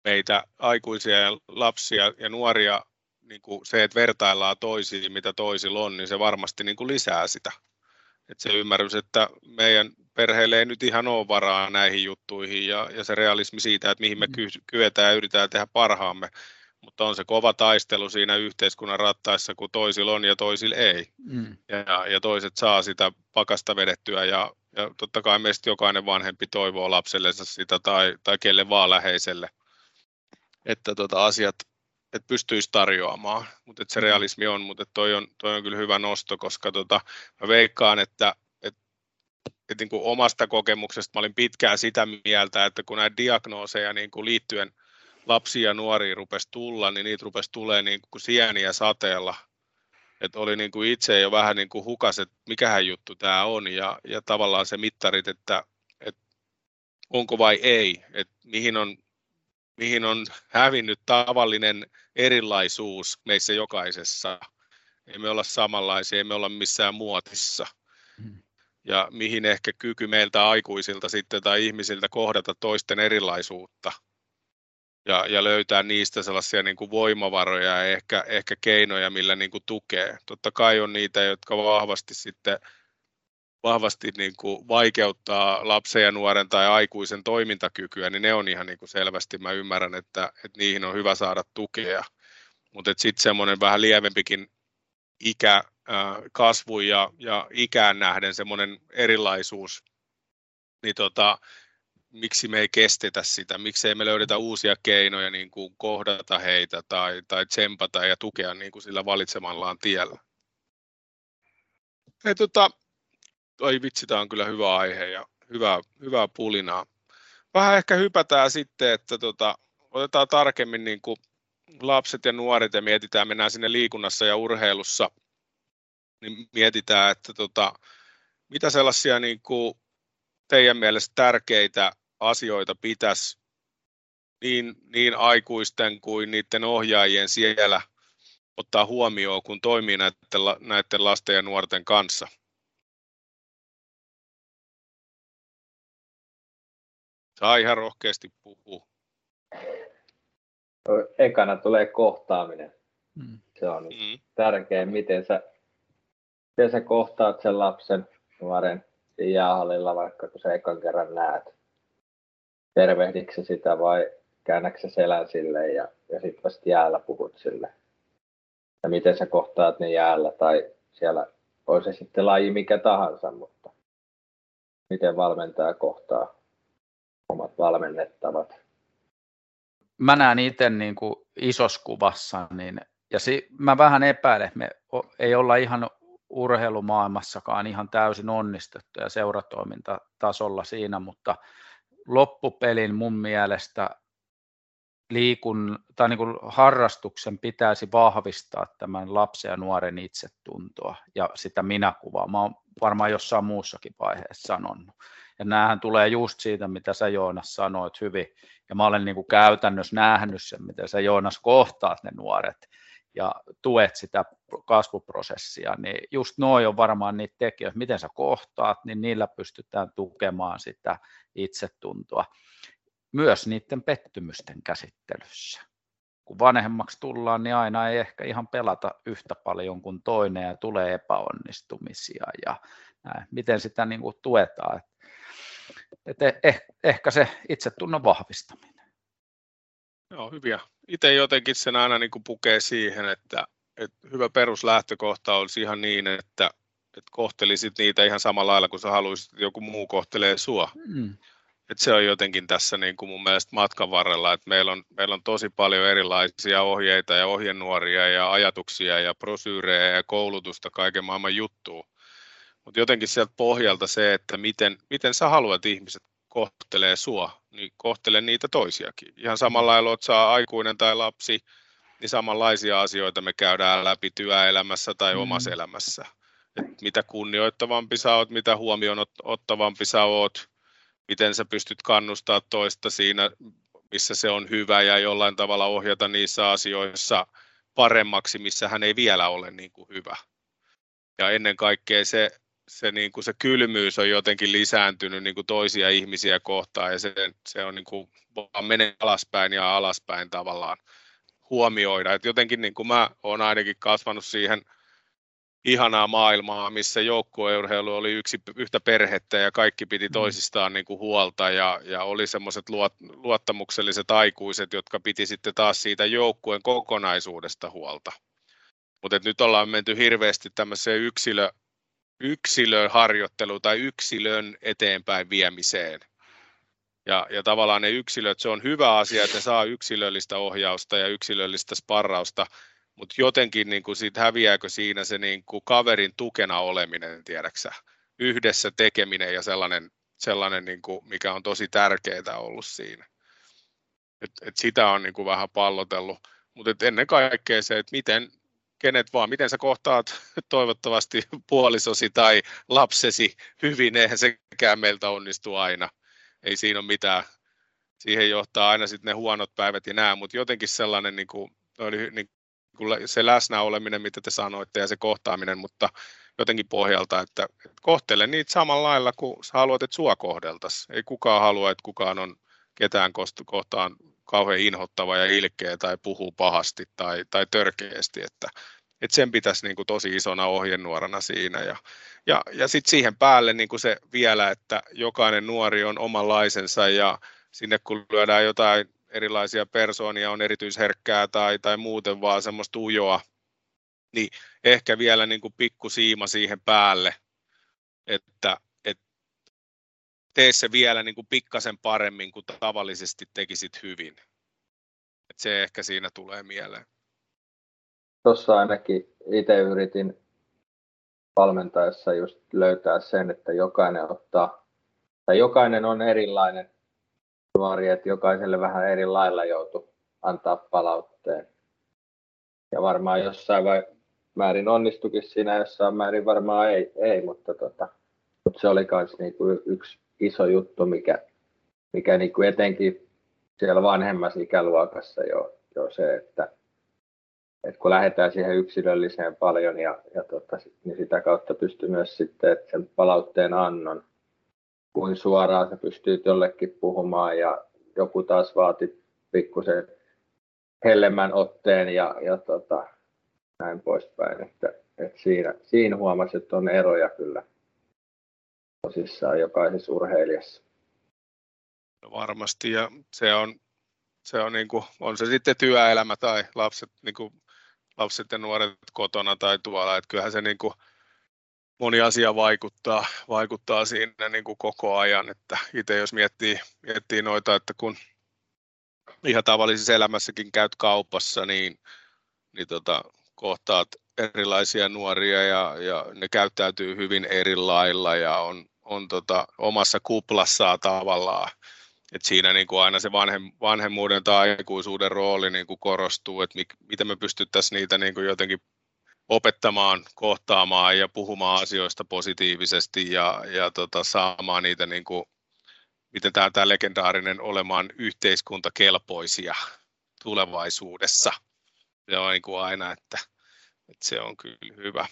meitä aikuisia ja lapsia ja nuoria niin kuin se, että vertaillaan toisiin, mitä toisilla on, niin se varmasti niin kuin lisää sitä. Että se ymmärrys, että meidän perheelle ei nyt ihan ole varaa näihin juttuihin ja, ja se realismi siitä, että mihin me mm. ky- kyetään ja yritetään tehdä parhaamme. Mutta on se kova taistelu siinä yhteiskunnan rattaissa, kun toisilla on ja toisilla ei. Mm. Ja, ja toiset saa sitä pakasta vedettyä ja ja totta kai meistä jokainen vanhempi toivoo lapsellensa sitä tai, tai kelle vaan läheiselle, että tota asiat että pystyisi tarjoamaan, mutta se mm. realismi on, mutta toi on, toi on kyllä hyvä nosto, koska tota, mä veikkaan, että et, et niin kuin omasta kokemuksesta mä olin pitkään sitä mieltä, että kun näitä diagnooseja niin kuin liittyen lapsiin ja nuoriin rupesi tulla, niin niitä rupesi tulee niin kuin sieniä sateella että oli niin kuin itse jo vähän niin kuin hukas, että mikähän juttu tämä on ja, ja tavallaan se mittarit, että, että onko vai ei, että mihin on, mihin on hävinnyt tavallinen erilaisuus meissä jokaisessa. Ei me olla samanlaisia, ei me olla missään muotissa. Ja mihin ehkä kyky meiltä aikuisilta sitten tai ihmisiltä kohdata toisten erilaisuutta – ja, ja löytää niistä sellaisia niin kuin voimavaroja ja ehkä, ehkä keinoja, millä niin kuin tukee. Totta kai on niitä, jotka vahvasti sitten vahvasti niin kuin vaikeuttaa lapsen ja nuoren tai aikuisen toimintakykyä, niin ne on ihan niin kuin selvästi, mä ymmärrän, että, että niihin on hyvä saada tukea. Mutta sitten semmoinen vähän lievempikin ikä, kasvu ja, ja ikään nähden semmoinen erilaisuus, niin tota, miksi me ei kestetä sitä, miksi ei me löydetä uusia keinoja niin kuin kohdata heitä tai, tai tsempata ja tukea niin kuin sillä valitsemallaan tiellä. Hei, tota, oi vitsi, tämä on kyllä hyvä aihe ja hyvää, hyvää pulinaa. Vähän ehkä hypätään sitten, että tota, otetaan tarkemmin niin kuin lapset ja nuoret ja mietitään, mennään sinne liikunnassa ja urheilussa, niin mietitään, että tota, mitä sellaisia niin kuin teidän mielestä tärkeitä asioita pitäisi niin, niin aikuisten kuin niiden ohjaajien siellä ottaa huomioon, kun toimii näiden, näiden lasten ja nuorten kanssa? Saa ihan rohkeasti puhua. Ekana tulee kohtaaminen. Mm. Se on mm. tärkeä, miten sä, miten sä kohtaat sen lapsen, nuoren jäähallilla, vaikka kun sä ekan kerran näet tervehdikö sitä vai käännätkö selän sille ja, ja sitten vasta jäällä puhut sille. Ja miten sä kohtaat ne jäällä tai siellä, on se sitten laji mikä tahansa, mutta miten valmentaja kohtaa omat valmennettavat. Mä näen itse niin kuin isossa kuvassa, niin, ja si, mä vähän epäilen, me ei olla ihan urheilumaailmassakaan ihan täysin onnistettu ja seuratoimintatasolla siinä, mutta loppupelin mun mielestä liikun, tai niin kuin harrastuksen pitäisi vahvistaa tämän lapsen ja nuoren itsetuntoa ja sitä minäkuvaa. Mä oon varmaan jossain muussakin vaiheessa sanonut. Ja näähän tulee just siitä, mitä sä Joonas sanoit hyvin. Ja mä olen niin kuin käytännössä nähnyt sen, miten sä Joonas kohtaat ne nuoret ja tuet sitä kasvuprosessia, niin just noin on varmaan niitä tekijöitä, miten sä kohtaat, niin niillä pystytään tukemaan sitä itsetuntoa. Myös niiden pettymysten käsittelyssä. Kun vanhemmaksi tullaan, niin aina ei ehkä ihan pelata yhtä paljon kuin toinen ja tulee epäonnistumisia ja näin. miten sitä niin kuin tuetaan. Et, et eh, ehkä se itsetunnon vahvistaminen. Joo, hyviä. Itse jotenkin sen aina niin kuin pukee siihen, että, että hyvä peruslähtökohta olisi ihan niin, että, että kohtelisit niitä ihan samalla lailla kuin sä haluaisit, että joku muu kohtelee sua. Mm. Et se on jotenkin tässä niin kuin mun mielestä matkan varrella, että meillä on, meillä on tosi paljon erilaisia ohjeita ja ohjenuoria ja ajatuksia ja prosyyrejä ja koulutusta, kaiken maailman juttua. Mutta jotenkin sieltä pohjalta se, että miten, miten sä haluat ihmiset kohtelee sua, niin kohtele niitä toisiakin. Ihan samalla lailla, että saa aikuinen tai lapsi, niin samanlaisia asioita me käydään läpi työelämässä tai mm. omassa elämässä. Et mitä kunnioittavampi sä oot, mitä huomioon ottavampi sä oot, miten sä pystyt kannustaa toista siinä, missä se on hyvä ja jollain tavalla ohjata niissä asioissa paremmaksi, missä hän ei vielä ole niin kuin hyvä. Ja ennen kaikkea se, se, niin kuin se kylmyys on jotenkin lisääntynyt niin kuin toisia ihmisiä kohtaan ja se, se on niin kuin vaan menee alaspäin ja alaspäin tavallaan huomioida. Et jotenkin niin kuin mä olen ainakin kasvanut siihen ihanaa maailmaa, missä joukkueurheilu oli yksi, yhtä perhettä ja kaikki piti mm. toisistaan niin kuin huolta ja, ja oli semmoiset luot, luottamukselliset aikuiset, jotka piti sitten taas siitä joukkueen kokonaisuudesta huolta. Mutta nyt ollaan menty hirveästi tämmöiseen yksilö, yksilöharjoitteluun tai yksilön eteenpäin viemiseen. Ja, ja tavallaan ne yksilöt, se on hyvä asia, että ne saa yksilöllistä ohjausta ja yksilöllistä sparrausta, mutta jotenkin niin kuin siitä häviääkö siinä se niin kuin kaverin tukena oleminen, tiedäksä, yhdessä tekeminen ja sellainen, sellainen niin kuin, mikä on tosi tärkeää ollut siinä. Et, et sitä on niin kuin vähän pallotellut, mutta ennen kaikkea se, että miten, kenet vaan, miten sä kohtaat [LAUGHS] toivottavasti puolisosi tai lapsesi hyvin, eihän sekään meiltä onnistu aina. Ei siinä ole mitään. Siihen johtaa aina sitten ne huonot päivät ja nämä, mutta jotenkin sellainen niin kuin, niin kuin se läsnäoleminen, mitä te sanoitte, ja se kohtaaminen, mutta jotenkin pohjalta, että, että kohtele niitä samalla lailla kuin sä haluat, että sua kohdeltaisiin. Ei kukaan halua, että kukaan on ketään kohtaan kauhean inhottava ja ilkeä tai puhuu pahasti tai, tai törkeästi, että, että sen pitäisi niin kuin tosi isona ohjenuorana siinä. Ja, ja, ja sitten siihen päälle niin kuin se vielä, että jokainen nuori on omanlaisensa ja sinne kun lyödään jotain erilaisia persoonia, on erityisherkkää tai, tai muuten vaan semmoista ujoa, niin ehkä vielä niin kuin pikku siima siihen päälle, että, tee se vielä niin kuin pikkasen paremmin kuin tavallisesti tekisit hyvin. Että se ehkä siinä tulee mieleen. Tuossa ainakin itse yritin valmentaessa just löytää sen, että jokainen ottaa, tai jokainen on erilainen nuori, että jokaiselle vähän eri lailla joutuu antaa palautteen. Ja varmaan jossain vai määrin onnistukin siinä, jossain määrin varmaan ei, ei mutta, tota, mutta se oli myös niinku yksi iso juttu, mikä, mikä niinku etenkin siellä vanhemmassa ikäluokassa jo, jo se, että, että kun lähdetään siihen yksilölliseen paljon ja, ja tota, niin sitä kautta pystyy myös sitten että sen palautteen annon, kuin suoraan se pystyy jollekin puhumaan ja joku taas vaati pikkusen hellemmän otteen ja, ja tota, näin poispäin. Että, että siinä, siinä huomasi, että on eroja kyllä tosissaan jokaisessa urheilijassa. No varmasti ja se on, se on, niin kuin, on se sitten työelämä tai lapset, niin kuin, lapset ja nuoret kotona tai tuolla, että kyllähän se niin kuin, moni asia vaikuttaa, vaikuttaa siinä niin kuin koko ajan, että itse jos miettii, miettii noita, että kun ihan tavallisessa elämässäkin käyt kaupassa, niin, niin tota, kohtaat erilaisia nuoria ja, ja ne käyttäytyy hyvin eri lailla ja on, on tota, omassa kuplassaan tavallaan. Et siinä niin kuin aina se vanhem, vanhemmuuden tai aikuisuuden rooli niin kuin korostuu, että miten me pystyttäisiin niitä niin kuin jotenkin opettamaan, kohtaamaan ja puhumaan asioista positiivisesti ja, ja tota, saamaan niitä, niin kuin, miten tämä, tämä legendaarinen olemaan yhteiskuntakelpoisia tulevaisuudessa. Se on niin kuin aina, että, että se on kyllä hyvä.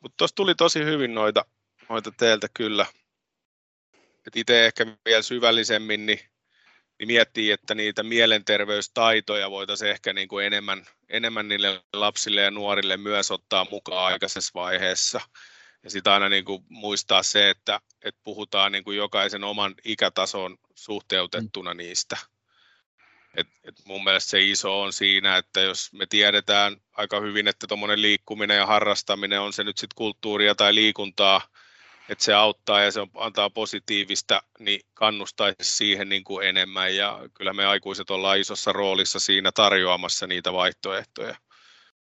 Mutta tuossa tuli tosi hyvin noita, noita teiltä kyllä. Itse ehkä vielä syvällisemmin, niin niin miettii, että niitä mielenterveystaitoja voitaisiin ehkä niin kuin enemmän, enemmän niille lapsille ja nuorille myös ottaa mukaan aikaisessa vaiheessa. Ja sitten aina niin kuin muistaa se, että, että puhutaan niin kuin jokaisen oman ikätason suhteutettuna niistä. Et, et mun mielestä se iso on siinä, että jos me tiedetään aika hyvin, että tuommoinen liikkuminen ja harrastaminen on se nyt sitten kulttuuria tai liikuntaa, että se auttaa ja se antaa positiivista, niin kannustaisi siihen niin kuin enemmän. Ja kyllä me aikuiset ollaan isossa roolissa siinä tarjoamassa niitä vaihtoehtoja,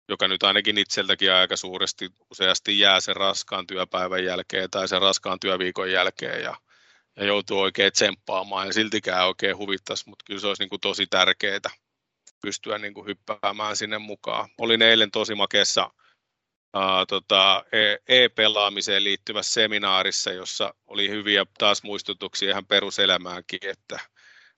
joka nyt ainakin itseltäkin aika suuresti useasti jää sen raskaan työpäivän jälkeen tai sen raskaan työviikon jälkeen ja, ja joutuu oikein tsemppaamaan ja siltikään oikein huvittaisi, mutta kyllä se olisi niin kuin tosi tärkeää pystyä niin kuin hyppäämään sinne mukaan. Olin eilen tosi makeessa uh, tota, e- e-pelaamiseen liittyvässä seminaarissa, jossa oli hyviä taas muistutuksia ihan peruselämäänkin, että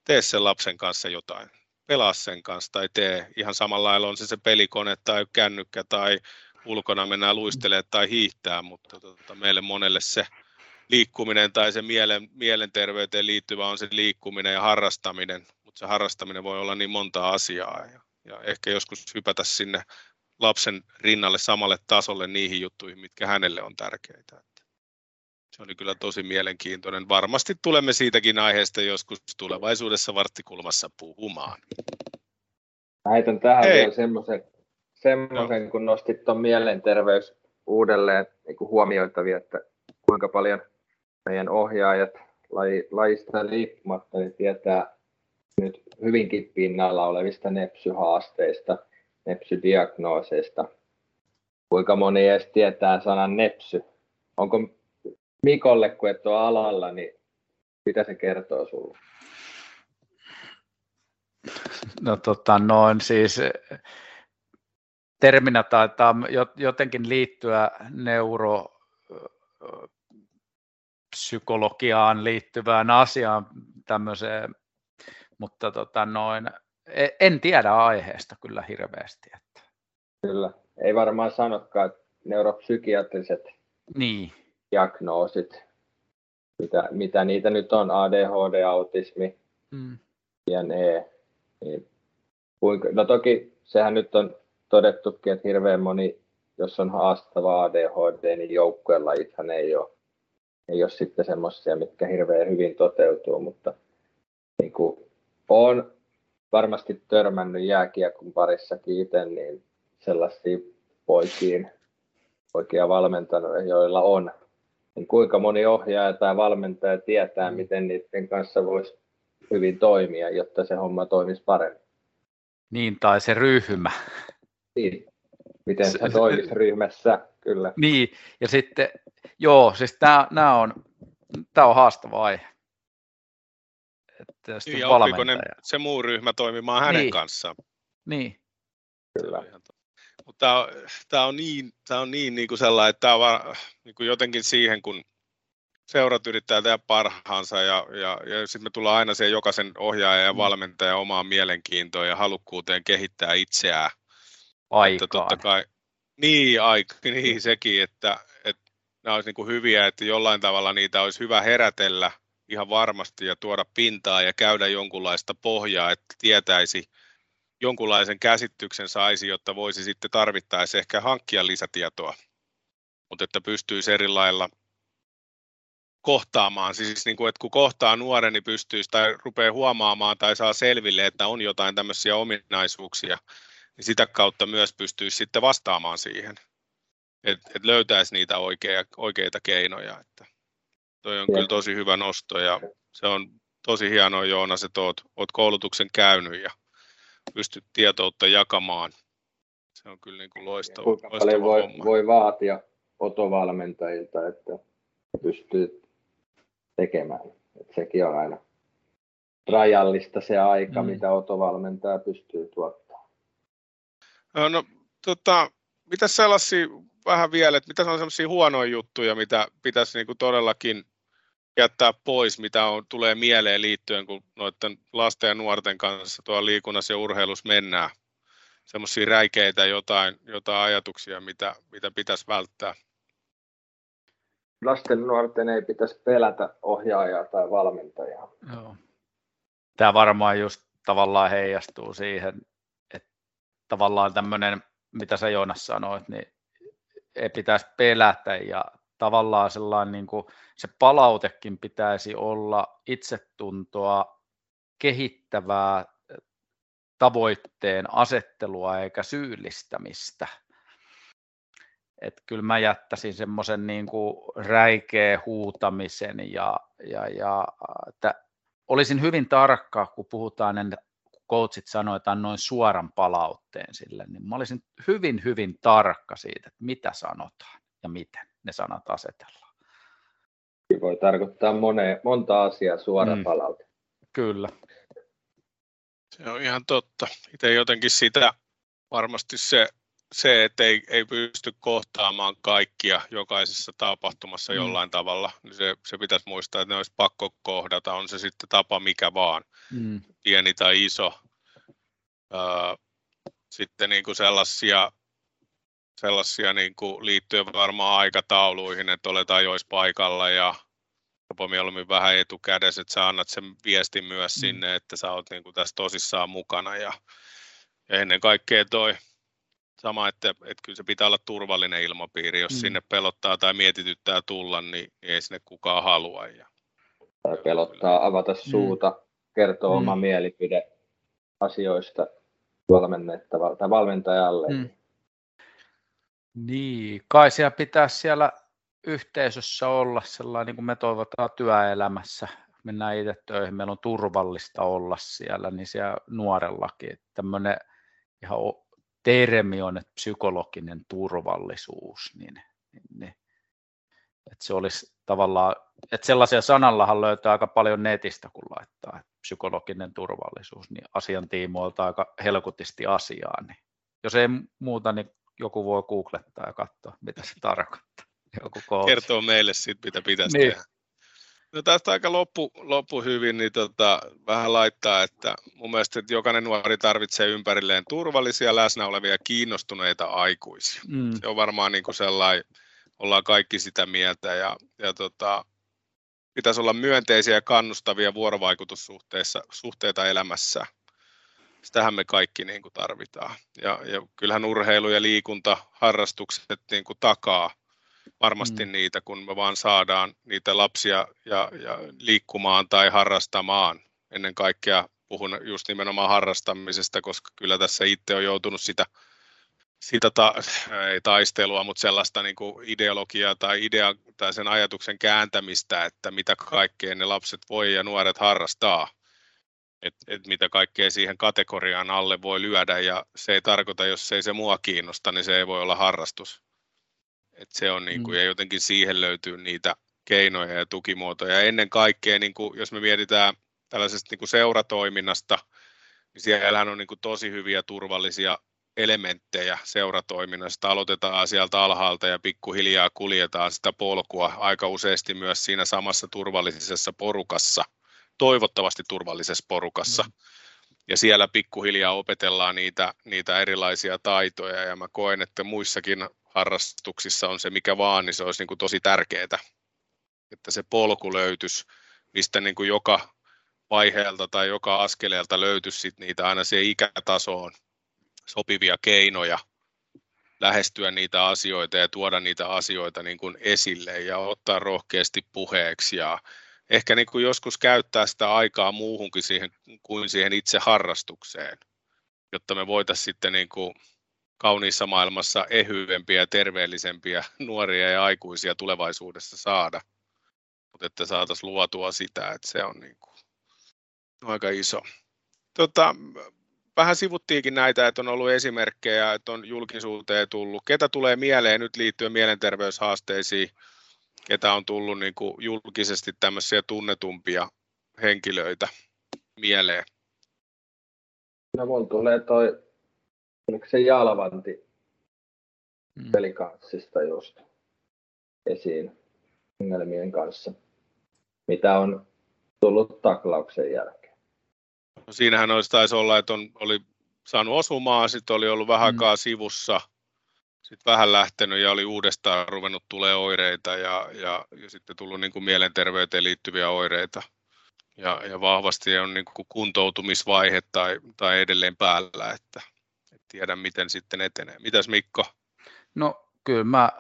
tee sen lapsen kanssa jotain. Pelaa sen kanssa tai tee ihan samalla lailla on se se pelikone tai kännykkä tai ulkona mennään luistelemaan tai hiihtää, mutta tota, meille monelle se liikkuminen tai se mielen, mielenterveyteen liittyvä on se liikkuminen ja harrastaminen, mutta se harrastaminen voi olla niin monta asiaa ja, ja ehkä joskus hypätä sinne lapsen rinnalle samalle tasolle niihin juttuihin, mitkä hänelle on tärkeitä. Se oli kyllä tosi mielenkiintoinen. Varmasti tulemme siitäkin aiheesta joskus tulevaisuudessa varttikulmassa puhumaan. Heitän tähän Hei. vielä semmoisen, semmoisen kun nostit tuon mielenterveys uudelleen niin kuin huomioitavia, että kuinka paljon meidän ohjaajat laji, lajista riippumatta niin tietää nyt hyvinkin pinnalla olevista nepsyhaasteista – nepsydiagnooseista. Kuinka moni edes tietää sanan nepsy? Onko Mikolle, kun et ole alalla, niin mitä se kertoo sinulle? No tota noin siis terminä taitaa jotenkin liittyä neuropsykologiaan liittyvään asiaan tämmöiseen, mutta tota noin, e, en tiedä aiheesta kyllä hirveästi. Että. Kyllä, ei varmaan sanokaan, että neuropsykiatriset niin. diagnoosit, mitä, mitä niitä nyt on, ADHD, autismi, mm. ja ne, niin kuinka, no toki sehän nyt on todettukin, että hirveän moni, jos on haastava ADHD, niin joukkueen lajithan ei ole, ei ole sitten semmoisia, mitkä hirveän hyvin toteutuu, mutta niin kuin olen varmasti törmännyt jääkiekon parissakin itse, niin sellaisia poikiin, poikia valmentanut, joilla on, niin kuinka moni ohjaaja tai valmentaja tietää, mm. miten niiden kanssa voisi hyvin toimia, jotta se homma toimisi paremmin. Niin, tai se ryhmä. Niin, miten se toimisi ryhmässä, kyllä. Niin, ja sitten, joo, siis tämä on, tää on haastava aihe. Että niin, ja oppiko ne, se muu ryhmä toimimaan hänen niin. kanssaan. Niin. Kyllä. Mutta tämä on niin, tää on niin, niin kuin sellainen, että tämä on niin kuin jotenkin siihen, kun seurat yrittää tehdä parhaansa ja, ja, ja sitten me tullaan aina siihen jokaisen ohjaajan ja mm. valmentajan omaan mielenkiintoon ja halukkuuteen kehittää itseään. Aikaan. totta kai, niin, aika, niin sekin, että nämä olisi niin kuin hyviä, että jollain tavalla niitä olisi hyvä herätellä ihan varmasti ja tuoda pintaa ja käydä jonkunlaista pohjaa, että tietäisi, jonkunlaisen käsityksen saisi, jotta voisi sitten tarvittaessa ehkä hankkia lisätietoa, mutta että pystyisi eri lailla kohtaamaan, siis niin kuin, että kun kohtaa nuoren, niin pystyisi tai rupeaa huomaamaan tai saa selville, että on jotain tämmöisiä ominaisuuksia, niin sitä kautta myös pystyisi sitten vastaamaan siihen, että et löytäisi niitä oikea, oikeita keinoja. Että toi on ja. kyllä tosi hyvä nosto ja se on tosi hienoa Joonas, että oot, oot koulutuksen käynyt ja pystyt tietoutta jakamaan. Se on kyllä niin kuin loistava, Kuinka loistava paljon voi, homma. voi vaatia otovalmentajilta, että pystyy tekemään. Et sekin on aina rajallista se aika, mm. mitä otovalmentaja pystyy tuottamaan. No, tota, mitä sellaisia vähän vielä, että mitä on sellaisia huonoja juttuja, mitä pitäisi niin kuin todellakin jättää pois, mitä on, tulee mieleen liittyen, kun noiden lasten ja nuorten kanssa tuolla liikunnassa ja urheilussa mennään? Semmoisia räikeitä jotain, jotain ajatuksia, mitä, mitä pitäisi välttää? Lasten ja nuorten ei pitäisi pelätä ohjaajaa tai valmentajaa. Joo. Tämä varmaan just tavallaan heijastuu siihen, että tavallaan tämmöinen, mitä sä Joonas sanoit, niin ei pitäisi pelätä ja tavallaan sellainen niin kuin, se palautekin pitäisi olla itsetuntoa kehittävää tavoitteen asettelua eikä syyllistämistä. Että kyllä mä jättäisin semmoisen niin räikeä huutamisen ja, ja, ja olisin hyvin tarkka, kun puhutaan, coachit sanoivat, että annoin suoran palautteen sille, niin mä olisin hyvin, hyvin tarkka siitä, että mitä sanotaan ja miten ne sanat asetellaan. Voi tarkoittaa moneen, monta asiaa suora mm. palaute. Kyllä. Se on ihan totta. Itse jotenkin sitä varmasti se, se että ei, ei pysty kohtaamaan kaikkia jokaisessa tapahtumassa mm. jollain tavalla, niin se, se pitäisi muistaa, että ne olisi pakko kohdata, on se sitten tapa mikä vaan, mm. pieni tai iso. Öö, sitten niin kuin sellaisia sellaisia niin kuin liittyen varmaan aikatauluihin, että olet ajoissa paikalla ja jopa mieluummin vähän etukädessä, että sä annat sen viestin myös mm. sinne, että sä oot niin kuin tässä tosissaan mukana ja, ja ennen kaikkea toi sama, että, että kyllä se pitää olla turvallinen ilmapiiri, jos mm. sinne pelottaa tai mietityttää tulla, niin, niin ei sinne kukaan halua. Ja, tai pelottaa avata mm. suuta, mm. kertoa mm. oma mielipide asioista valmennettavalle tai valmentajalle. Mm. Niin, kai siellä pitää siellä yhteisössä olla sellainen, niin kuin me toivotaan työelämässä. Mennään itse töihin, meillä on turvallista olla siellä, niin siellä nuorellakin. Tämmöinen ihan termi on, että psykologinen turvallisuus, niin, niin, niin että se olisi tavallaan, että sellaisia sanallahan löytää aika paljon netistä, kun laittaa että psykologinen turvallisuus, niin asiantiimoilta aika helkutisti asiaa, niin Jos ei muuta, niin joku voi googlettaa ja katsoa, mitä se tarkoittaa. Joku Kertoo meille sitten, mitä pitäisi niin. tehdä. No tästä aika loppu, loppu hyvin, niin tota, vähän laittaa, että mun mielestä että jokainen nuori tarvitsee ympärilleen turvallisia, läsnä olevia, kiinnostuneita aikuisia. Mm. Se on varmaan niin kuin sellainen, ollaan kaikki sitä mieltä ja, ja tota, pitäisi olla myönteisiä ja kannustavia vuorovaikutussuhteita elämässä. Sitähän me kaikki niin kuin tarvitaan. Ja, ja kyllähän urheilu ja liikunta, harrastukset niin kuin takaa varmasti mm. niitä, kun me vaan saadaan niitä lapsia ja, ja liikkumaan tai harrastamaan. Ennen kaikkea puhun just nimenomaan harrastamisesta, koska kyllä tässä itse on joutunut sitä, sitä ta, ei taistelua, mutta sellaista niin kuin ideologiaa tai, idea, tai sen ajatuksen kääntämistä, että mitä kaikkea ne lapset voi ja nuoret harrastaa. Että et mitä kaikkea siihen kategoriaan alle voi lyödä ja se ei tarkoita, jos ei se mua kiinnosta, niin se ei voi olla harrastus. Et se on niin kuin, mm. ja jotenkin siihen löytyy niitä keinoja ja tukimuotoja. Ja ennen kaikkea, niin kuin, jos me mietitään tällaisesta niin kuin seuratoiminnasta, niin siellähän on niin kuin tosi hyviä turvallisia elementtejä seuratoiminnasta. Aloitetaan sieltä alhaalta ja pikkuhiljaa kuljetaan sitä polkua aika useasti myös siinä samassa turvallisessa porukassa, toivottavasti turvallisessa porukassa. Mm. Ja siellä pikkuhiljaa opetellaan niitä, niitä erilaisia taitoja ja mä koen, että muissakin harrastuksissa on se mikä vaan, niin se olisi niin kuin tosi tärkeää, että se polku löytyisi, mistä niin kuin joka vaiheelta tai joka askeleelta löytyisi sit niitä aina siihen ikätasoon sopivia keinoja lähestyä niitä asioita ja tuoda niitä asioita niin kuin esille ja ottaa rohkeasti puheeksi ja ehkä niin kuin joskus käyttää sitä aikaa muuhunkin siihen, kuin siihen itse harrastukseen, jotta me voitaisiin sitten niin kuin kauniissa maailmassa ehyempiä terveellisempiä [LAUGHS] nuoria ja aikuisia tulevaisuudessa saada. Mutta että saataisiin luotua sitä, että se on niin kuin aika iso. Tota, vähän sivuttiinkin näitä, että on ollut esimerkkejä, että on julkisuuteen tullut. Ketä tulee mieleen nyt liittyen mielenterveyshaasteisiin, ketä on tullut niin kuin julkisesti tämmöisiä tunnetumpia henkilöitä mieleen? No mun tulee toi oliko se Jalvanti mm. pelikanssista just esiin ongelmien kanssa, mitä on tullut taklauksen jälkeen. No siinähän olisi taisi olla, että on, oli saanut osumaa, sitten oli ollut vähän mm. aikaa mm. sivussa, sitten vähän lähtenyt ja oli uudestaan ruvennut tulee oireita ja, ja, ja sitten tullut niin kuin mielenterveyteen liittyviä oireita. Ja, ja vahvasti on niin kuin kuntoutumisvaihe tai, tai edelleen päällä, että tiedä, miten sitten etenee. Mitäs Mikko? No kyllä mä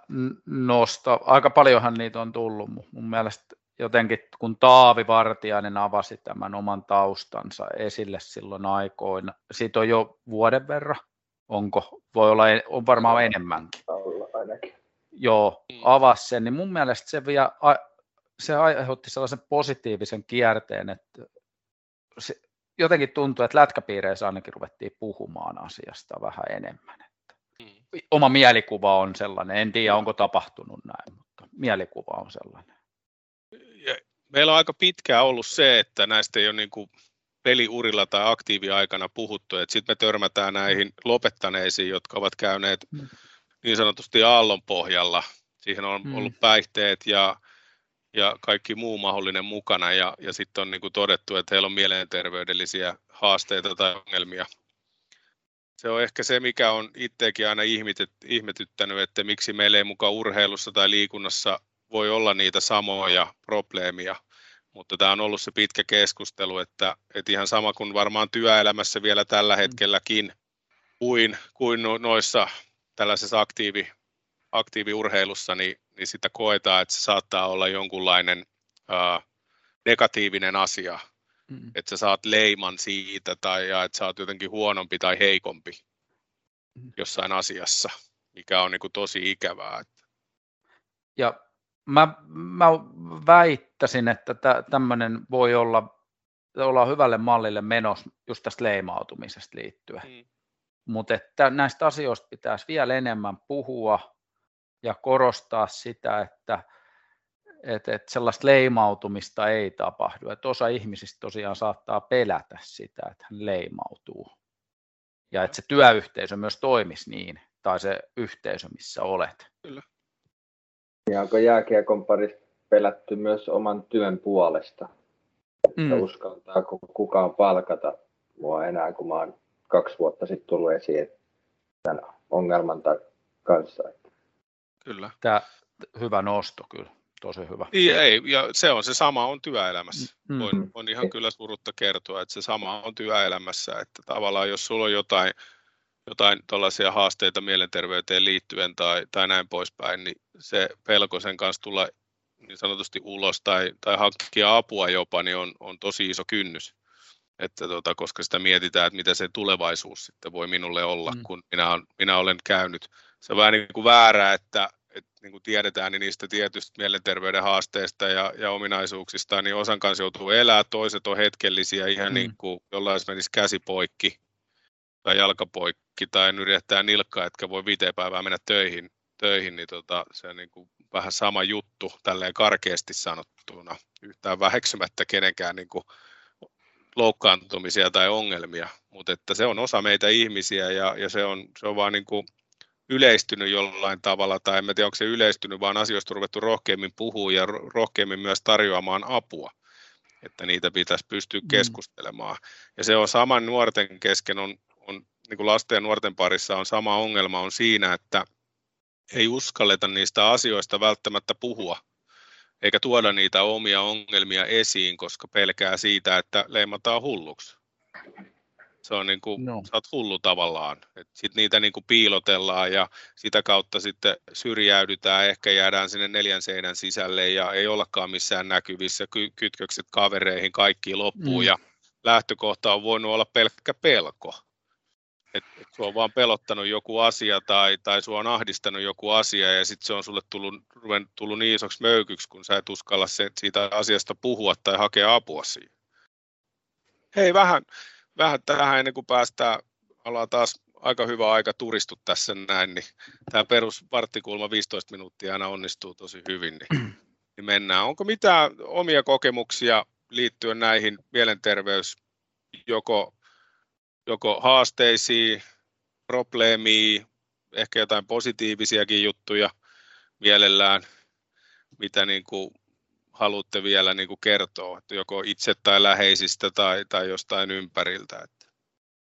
nostan, aika paljonhan niitä on tullut mun mielestä jotenkin, kun Taavi Vartiainen avasi tämän oman taustansa esille silloin aikoina, siitä on jo vuoden verran, onko, voi olla, on varmaan enemmänkin. ainakin. Joo, mm. avasi sen, niin mun mielestä se, vielä, se aiheutti sellaisen positiivisen kierteen, että se, jotenkin tuntuu, että lätkäpiireissä ainakin ruvettiin puhumaan asiasta vähän enemmän. Että mm. Oma mielikuva on sellainen, en tiedä onko tapahtunut näin, mutta mielikuva on sellainen. Ja meillä on aika pitkään ollut se, että näistä ei ole niin kuin peliurilla tai aktiiviaikana puhuttu, että sitten me törmätään näihin lopettaneisiin, jotka ovat käyneet mm. niin sanotusti aallon pohjalla. Siihen on mm. ollut päihteet ja ja kaikki muu mahdollinen mukana ja, ja sitten on niin kuin todettu, että heillä on mielenterveydellisiä haasteita tai ongelmia. Se on ehkä se, mikä on itsekin aina ihmetyttänyt, että miksi meillä ei mukaan urheilussa tai liikunnassa voi olla niitä samoja probleemia, mutta tämä on ollut se pitkä keskustelu, että, että ihan sama kuin varmaan työelämässä vielä tällä mm. hetkelläkin kuin, kuin no, noissa tällaisessa aktiivi, aktiiviurheilussa, niin niin sitä koetaan, että se saattaa olla jonkunlainen ää, negatiivinen asia, mm. että sä saat leiman siitä tai ja että sä oot jotenkin huonompi tai heikompi mm. jossain asiassa, mikä on niin kuin tosi ikävää. Ja mä, mä väittäisin, että tämmöinen voi olla, olla hyvälle mallille menos just tästä leimautumisesta liittyen. Mm. Mutta että näistä asioista pitäisi vielä enemmän puhua, ja korostaa sitä, että, että, että sellaista leimautumista ei tapahdu. Että osa ihmisistä tosiaan saattaa pelätä sitä, että hän leimautuu. ja että se työyhteisö myös toimisi niin, tai se yhteisö, missä olet. Kyllä. Ja onko jääkiekon parissa pelätty myös oman työn puolesta? Että mm. uskaltaako kukaan palkata mua enää, kun mä oon kaksi vuotta sitten tullut esiin tämän ongelman kanssa. Kyllä. Tämä hyvä nosto kyllä, tosi hyvä. Niin, ei, ja se on se sama on työelämässä. Mm. Voin, voin ihan kyllä surutta kertoa, että se sama on työelämässä, että tavallaan jos sulla on jotain, jotain tuollaisia haasteita mielenterveyteen liittyen tai, tai näin poispäin, niin se pelko sen kanssa tulla niin sanotusti ulos tai, tai hankkia apua jopa, niin on, on tosi iso kynnys. Että tota, koska sitä mietitään, että mitä se tulevaisuus sitten voi minulle olla, mm. kun minä, on, minä olen käynyt. Se on vähän niin kuin väärää, että, että niin kuin tiedetään niin niistä tietystä mielenterveyden haasteista ja, ja ominaisuuksista, niin osan kanssa joutuu elää, toiset on hetkellisiä, ihan mm. niin kuin jollain menisi käsi poikki tai jalka poikki tai yrittää nilkkaa, etkä voi viiteen päivää mennä töihin, töihin niin tota, se on niin kuin vähän sama juttu tälleen karkeasti sanottuna, yhtään väheksymättä kenenkään niin kuin loukkaantumisia tai ongelmia, mutta että se on osa meitä ihmisiä ja, ja se, on, se on vaan niin kuin yleistynyt jollain tavalla, tai en tiedä onko se yleistynyt, vaan asioista on ruvettu rohkeammin puhua ja rohkeammin myös tarjoamaan apua, että niitä pitäisi pystyä mm. keskustelemaan. Ja se on saman nuorten kesken, on, on niin kuin lasten ja nuorten parissa on sama ongelma on siinä, että ei uskalleta niistä asioista välttämättä puhua, eikä tuoda niitä omia ongelmia esiin, koska pelkää siitä, että leimataan hulluksi. Se on niin kuin, no. sä oot hullu tavallaan. Sitten niitä niin kuin piilotellaan ja sitä kautta sitten syrjäydytään, ehkä jäädään sinne neljän seinän sisälle ja ei ollakaan missään näkyvissä, Ky- kytkökset kavereihin, kaikki loppuu mm. ja lähtökohta on voinut olla pelkkä pelko että et sua on vaan pelottanut joku asia tai, tai sua on ahdistanut joku asia ja sitten se on sulle tullut, tullut niin isoksi möykyksi, kun sä et uskalla se, siitä asiasta puhua tai hakea apua siihen. Hei, vähän, vähän tähän ennen kuin päästään, ollaan taas aika hyvä aika turistu tässä näin, niin tämä perus varttikulma 15 minuuttia aina onnistuu tosi hyvin, niin, [CLEARS THROAT] niin mennään. Onko mitään omia kokemuksia liittyen näihin mielenterveys, joko joko haasteisiin, probleemiin, ehkä jotain positiivisiakin juttuja mielellään, mitä niin kuin haluatte vielä niin kuin kertoa, että joko itse tai läheisistä tai, tai jostain ympäriltä. Että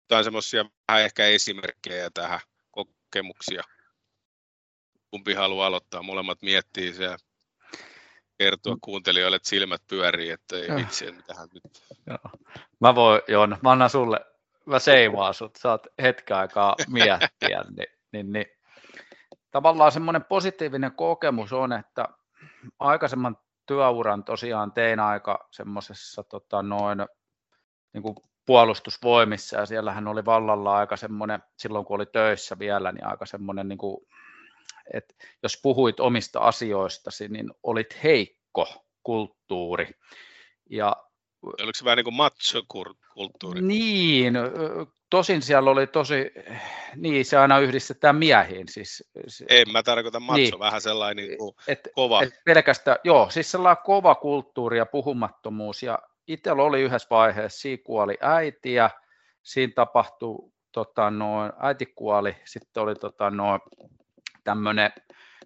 jotain semmoisia vähän ehkä esimerkkejä tähän kokemuksia. Kumpi haluaa aloittaa? Molemmat miettii se kertoa mm. kuuntelijoille, että silmät pyörii, että ei itse mitään nyt. Joo. Mä voin, Joona, mä annan sulle mä seimaan sut, saat hetken aikaa miettiä, [LAUGHS] niin, niin, niin tavallaan semmoinen positiivinen kokemus on, että aikaisemman työuran tosiaan tein aika semmoisessa tota, noin niin kuin puolustusvoimissa ja siellähän oli vallalla aika semmoinen, silloin kun oli töissä vielä, niin aika semmoinen, niin kuin, että jos puhuit omista asioistasi, niin olit heikko kulttuuri. Ja Oliko se vähän niin kuin macho-kulttuuri? Niin, tosin siellä oli tosi, niin se aina yhdistetään miehiin. Siis, en mä tarkoita macho, niin, vähän sellainen niin kuin et, kova. Et pelkästään, joo, siis sellainen kova kulttuuri ja puhumattomuus. Ja itsellä oli yhdessä vaiheessa, siinä kuoli äiti ja siinä tapahtui, tota, noin, äiti kuoli, sitten oli tota, noin, tämmöinen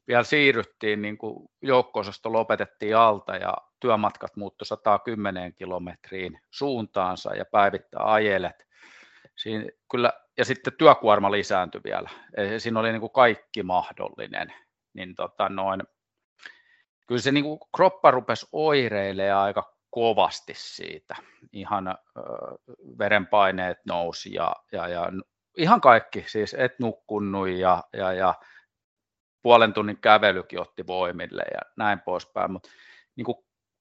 vielä siirryttiin, niin kuin joukko lopetettiin alta ja työmatkat muuttui 110 kilometriin suuntaansa ja päivittää ajelet. Siinä kyllä, ja sitten työkuorma lisääntyi vielä. Siinä oli niin kuin kaikki mahdollinen. Niin tota noin, kyllä se niin kuin kroppa rupesi oireilemaan aika kovasti siitä. Ihan ö, verenpaineet nousi ja, ja, ja ihan kaikki, siis et nukkunut ja, ja, ja puolen tunnin kävelykin otti voimille ja näin poispäin, mutta niin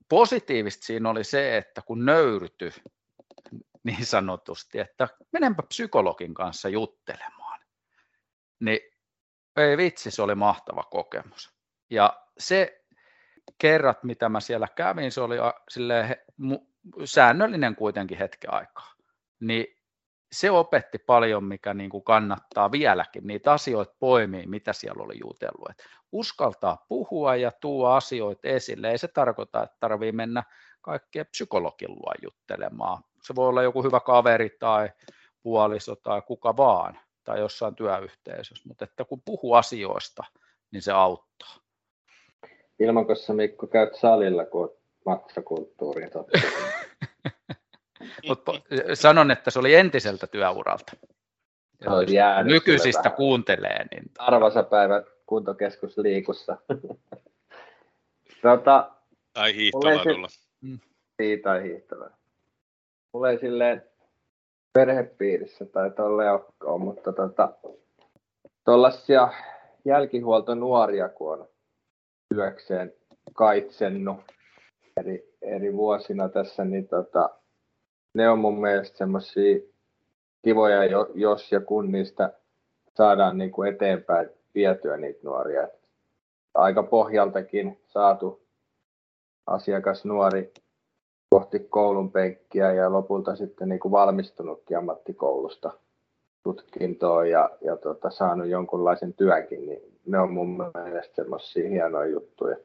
positiivista siinä oli se, että kun nöyrytyi [LAUGHS] niin sanotusti, että menenpä psykologin kanssa juttelemaan, niin ei vitsi, se oli mahtava kokemus. Ja se kerrat, mitä mä siellä kävin, se oli silleen, säännöllinen kuitenkin hetken aikaa. Niin se opetti paljon, mikä niin kuin kannattaa vieläkin niitä asioita poimia, mitä siellä oli jutellut. Et uskaltaa puhua ja tuo asioita esille. Ei se tarkoita, että tarvii mennä kaikkea psykologin luo juttelemaan. Se voi olla joku hyvä kaveri tai puoliso tai kuka vaan tai jossain työyhteisössä, mutta että kun puhuu asioista, niin se auttaa. Ilmanko sä Mikko käyt salilla, kun olet matsakulttuuriin [LAUGHS] Mutta sanon, että se oli entiseltä työuralta. Nykyisistä kuuntelee. Niin... Arvasa päivä kuntokeskus liikussa. [LAUGHS] tota, tai hiihtoladulla. Mm. Niin, tai hiihtola. Mulla ei silleen perhepiirissä tai tolle ole, mutta tota, tuollaisia jälkihuoltonuoria, kun on työkseen kaitsennut eri, eri vuosina tässä, niin tota, ne on mun mielestä semmoisia kivoja, jos ja kun niistä saadaan niin kuin eteenpäin vietyä niitä nuoria. Aika pohjaltakin saatu asiakas nuori kohti koulun penkkiä ja lopulta sitten niin kuin valmistunutkin ammattikoulusta tutkintoon ja, ja tota, saanut jonkunlaisen työkin, niin ne on mun mielestä semmoisia hienoja juttuja.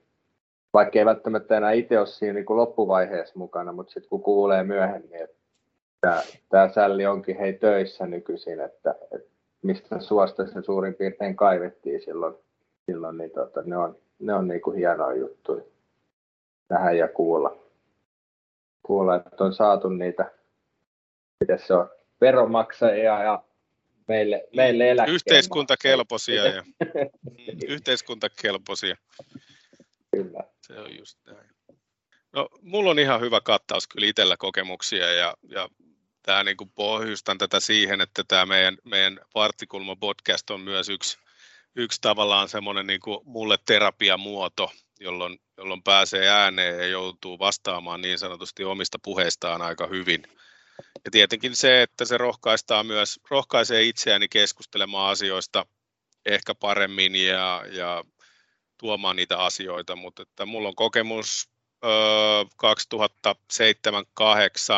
Vaikka ei välttämättä enää itse ole siinä niin kuin loppuvaiheessa mukana, mutta sitten kun kuulee myöhemmin, että tämä sälli onkin hei töissä nykyisin, että, että mistä suosta se suurin piirtein kaivettiin silloin, silloin niin tota, ne on, ne on niin kuin hienoja juttuja nähdä ja kuulla. Kuulla, että on saatu niitä, miten se on, veronmaksajia ja meille, meille eläkkeen Yhteiskuntakelpoisia ja yhteiskuntakelpoisia. Kyllä. Se on just näin. No, mulla on ihan hyvä kattaus kyllä itsellä kokemuksia ja, ja tämä niin kuin pohjustan tätä siihen, että tämä meidän, meidän Partikulma podcast on myös yksi, yksi tavallaan semmoinen niin kuin mulle terapiamuoto, jolloin, jolloin pääsee ääneen ja joutuu vastaamaan niin sanotusti omista puheistaan aika hyvin. Ja tietenkin se, että se rohkaistaan myös, rohkaisee itseäni keskustelemaan asioista ehkä paremmin ja, ja tuomaan niitä asioita, mutta että mulla on kokemus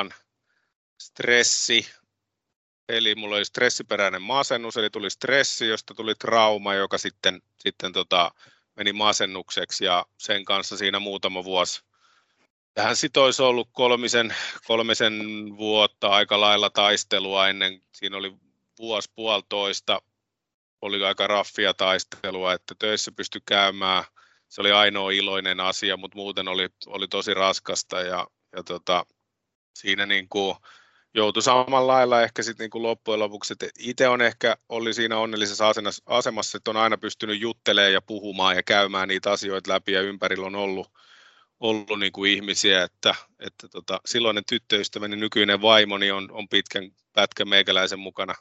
2007-2008 stressi, eli mulla oli stressiperäinen masennus, eli tuli stressi, josta tuli trauma, joka sitten, sitten tota, meni masennukseksi ja sen kanssa siinä muutama vuosi. Tähän sitten olisi ollut kolmisen, kolmisen vuotta aika lailla taistelua ennen, siinä oli vuosi puolitoista, oli aika raffia taistelua, että töissä pystyi käymään – se oli ainoa iloinen asia, mutta muuten oli, oli tosi raskasta ja, ja tota, siinä niin kuin joutui samalla lailla ehkä sitten niin loppujen lopuksi, että itse on ehkä oli siinä onnellisessa asemassa, että on aina pystynyt juttelemaan ja puhumaan ja käymään niitä asioita läpi ja ympärillä on ollut, ollut niin kuin ihmisiä, että, että tota, silloinen tyttöystäväni nykyinen vaimoni on, on pitkän pätkän meikäläisen mukana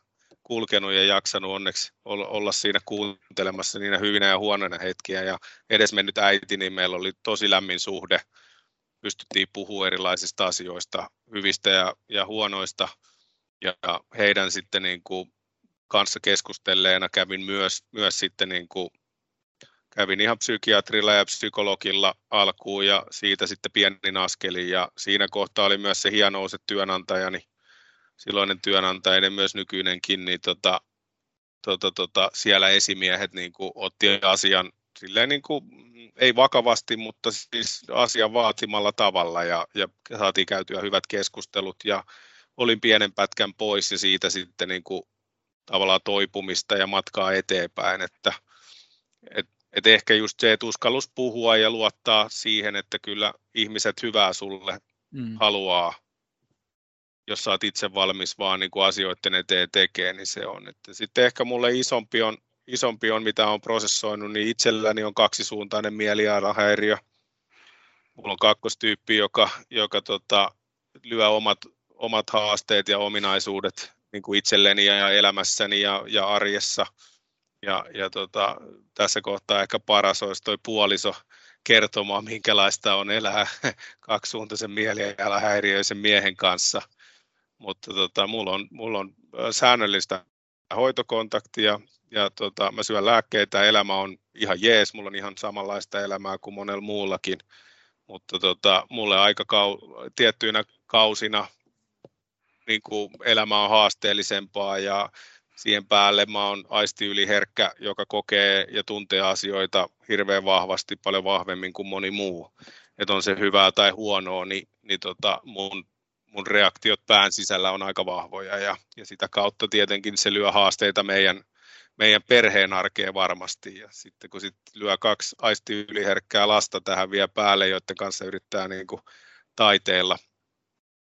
kulkenut ja jaksanut onneksi olla siinä kuuntelemassa niinä hyvinä ja huonoina hetkiä. Ja edesmennyt äiti, niin meillä oli tosi lämmin suhde. Pystyttiin puhumaan erilaisista asioista, hyvistä ja, ja huonoista. Ja heidän sitten niin kuin kanssa keskustelleena kävin myös, myös sitten niin kuin kävin ihan psykiatrilla ja psykologilla alkuun ja siitä sitten pienin askelin ja siinä kohtaa oli myös se hienous, että työnantajani silloinen työnantaja ja myös nykyinenkin, niin tota, tota, tota, siellä esimiehet niin kuin otti asian silleen niin kuin, ei vakavasti, mutta siis asian vaatimalla tavalla ja, ja saatiin käytyä hyvät keskustelut ja olin pienen pätkän pois ja siitä sitten niin kuin, tavallaan toipumista ja matkaa eteenpäin, että et, et ehkä just se, että uskallus puhua ja luottaa siihen, että kyllä ihmiset hyvää sulle mm. haluaa jos sä oot itse valmis vaan niin kuin asioiden eteen tekee, niin se on. Että sitten ehkä mulle isompi on, isompi on, mitä on prosessoinut, niin itselläni on kaksisuuntainen mielialahäiriö. Mulla on kakkostyyppi, joka, joka tota, lyö omat, omat haasteet ja ominaisuudet niin kuin itselleni ja elämässäni ja, ja arjessa. Ja, ja tota, tässä kohtaa ehkä paras olisi toi puoliso kertomaan, minkälaista on elää [LAUGHS] kaksisuuntaisen mielialahäiriöisen miehen kanssa – mutta tota, mulla, on, mulla on säännöllistä hoitokontaktia ja tota, mä syön lääkkeitä, elämä on ihan jees, mulla on ihan samanlaista elämää kuin monella muullakin, mutta tota, mulle aika kau, tiettyinä kausina niin kuin elämä on haasteellisempaa ja siihen päälle mä oon aistiyliherkkä, joka kokee ja tuntee asioita hirveän vahvasti, paljon vahvemmin kuin moni muu. Että on se hyvää tai huonoa, niin, niin tota mun mun reaktiot pään sisällä on aika vahvoja ja, ja sitä kautta tietenkin se lyö haasteita meidän, meidän perheen arkeen varmasti. Ja sitten kun sit lyö kaksi aistiyliherkkää lasta tähän vielä päälle, joiden kanssa yrittää niin kuin taiteella,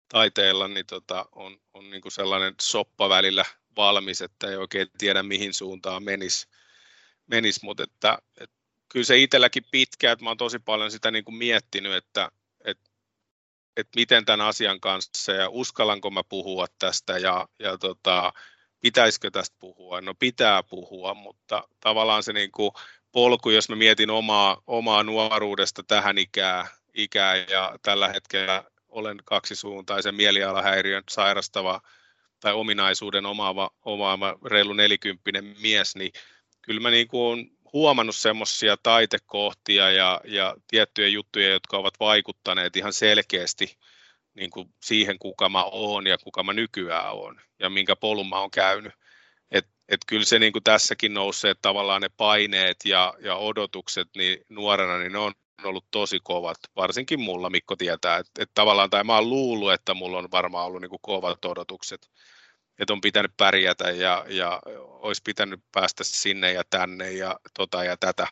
taiteella, niin tota, on, on niin kuin sellainen soppa välillä valmis, että ei oikein tiedä mihin suuntaan menisi. Menis, mutta että, että kyllä se itselläkin pitkään, että mä oon tosi paljon sitä niin kuin miettinyt, että, että, että miten tämän asian kanssa ja uskallanko mä puhua tästä ja, ja tota, pitäisikö tästä puhua? No pitää puhua, mutta tavallaan se niin kuin polku, jos mä mietin omaa, omaa nuoruudesta tähän ikään, ikään ja tällä hetkellä olen kaksisuuntaisen mielialahäiriön sairastava tai ominaisuuden omaava, omaava reilu nelikymppinen mies, niin kyllä mä niin kuin huomannut semmoisia taitekohtia ja, ja tiettyjä juttuja, jotka ovat vaikuttaneet ihan selkeästi niin kuin siihen, kuka mä oon ja kuka mä nykyään oon ja minkä polun mä oon käynyt. Et, et kyllä se niin kuin tässäkin nousee, että tavallaan ne paineet ja, ja odotukset niin nuorena, niin ne on ollut tosi kovat, varsinkin mulla, Mikko tietää, että, että tavallaan, tai mä oon luullut, että mulla on varmaan ollut niin kuin kovat odotukset, että on pitänyt pärjätä ja, ja olisi pitänyt päästä sinne ja tänne ja tota ja tätä,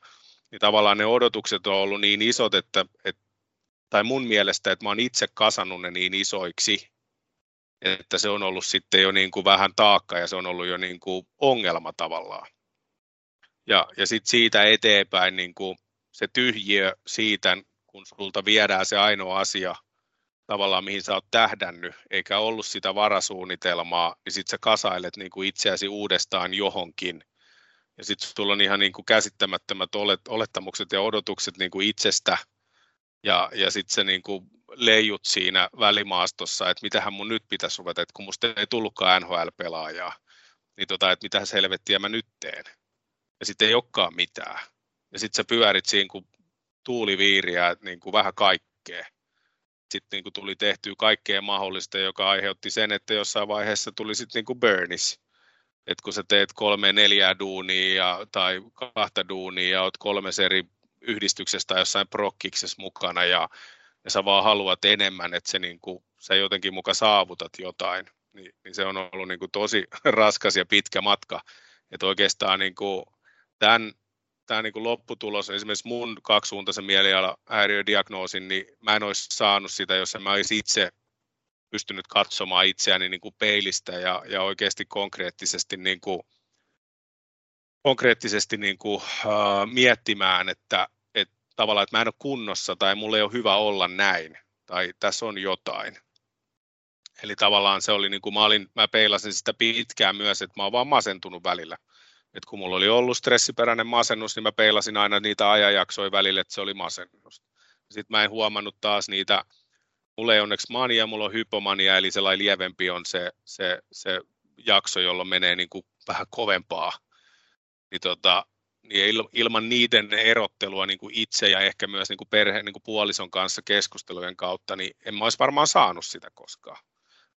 niin tavallaan ne odotukset on ollut niin isot, että, että tai mun mielestä, että mä oon itse kasannut ne niin isoiksi, että se on ollut sitten jo niin kuin vähän taakka ja se on ollut jo niin kuin ongelma tavallaan. Ja, ja sitten siitä eteenpäin niin kuin se tyhjiö siitä, kun sulta viedään se ainoa asia tavallaan, mihin sä oot tähdännyt, eikä ollut sitä varasuunnitelmaa, niin sitten sä kasailet niin kuin itseäsi uudestaan johonkin. Ja sitten sulla on ihan niin kuin käsittämättömät olet, olettamukset ja odotukset niin kuin itsestä, ja, ja sitten se niin kuin leijut siinä välimaastossa, että mitähän mun nyt pitäisi ruveta, että kun musta ei tullutkaan NHL-pelaajaa, niin tota, että mitä helvettiä mä nyt teen. Ja sitten ei olekaan mitään ja sitten sä pyörit siinä kuin tuuliviiriä niin kuin vähän kaikkea. Sitten niin kuin tuli tehtyä kaikkea mahdollista, joka aiheutti sen, että jossain vaiheessa tuli sitten niin kuin burnis. Et kun sä teet kolme neljää duunia tai kahta duunia ja oot kolme eri yhdistyksestä jossain prokkiksessa mukana ja, ja sä vaan haluat enemmän, että se niin kuin, sä jotenkin muka saavutat jotain, niin, niin se on ollut niin kuin tosi [LAUGHS] raskas ja pitkä matka. Että oikeastaan niin kuin tämän tämä niin kuin lopputulos, esimerkiksi mun kaksisuuntaisen mielialahäiriödiagnoosin, niin mä en olisi saanut sitä, jos mä olisi itse pystynyt katsomaan itseäni niin kuin peilistä ja, ja oikeasti konkreettisesti, niin kuin, konkreettisesti niin kuin, uh, miettimään, että tavallaan, että mä en ole kunnossa tai mulla ei ole hyvä olla näin tai tässä on jotain. Eli tavallaan se oli, niin kuin mä, olin, mä peilasin sitä pitkään myös, että mä oon vaan masentunut välillä et kun mulla oli ollut stressiperäinen masennus, niin mä peilasin aina niitä ajanjaksoja välillä, että se oli masennus. Sitten mä en huomannut taas niitä, mulla ei onneksi mania, mulla on hypomania, eli sellainen lievempi on se, se, se jakso, jolloin menee niin kuin vähän kovempaa. Niin tota, niin ilman niiden erottelua niin kuin itse ja ehkä myös niin kuin perhe, niin kuin puolison kanssa keskustelujen kautta, niin en mä olisi varmaan saanut sitä koskaan.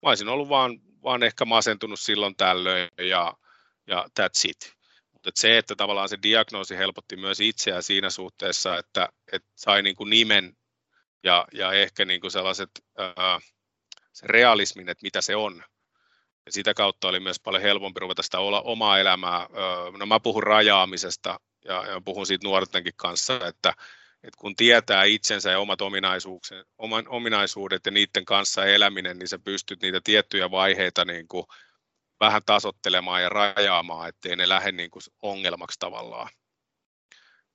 Mä olisin ollut vaan, vaan ehkä masentunut silloin tällöin ja, ja that's it. Mutta se, että tavallaan se diagnoosi helpotti myös itseä siinä suhteessa, että, että sai niin kuin nimen ja, ja ehkä niin kuin sellaiset, ää, se realismin, että mitä se on. Ja sitä kautta oli myös paljon helpompi ruveta sitä olla omaa elämää. No mä puhun rajaamisesta ja, ja puhun siitä nuortenkin kanssa, että, että kun tietää itsensä ja omat oman, ominaisuudet ja niiden kanssa eläminen, niin sä pystyt niitä tiettyjä vaiheita niin kuin vähän tasottelemaan ja rajaamaan, ettei ne lähde niin kuin ongelmaksi tavallaan.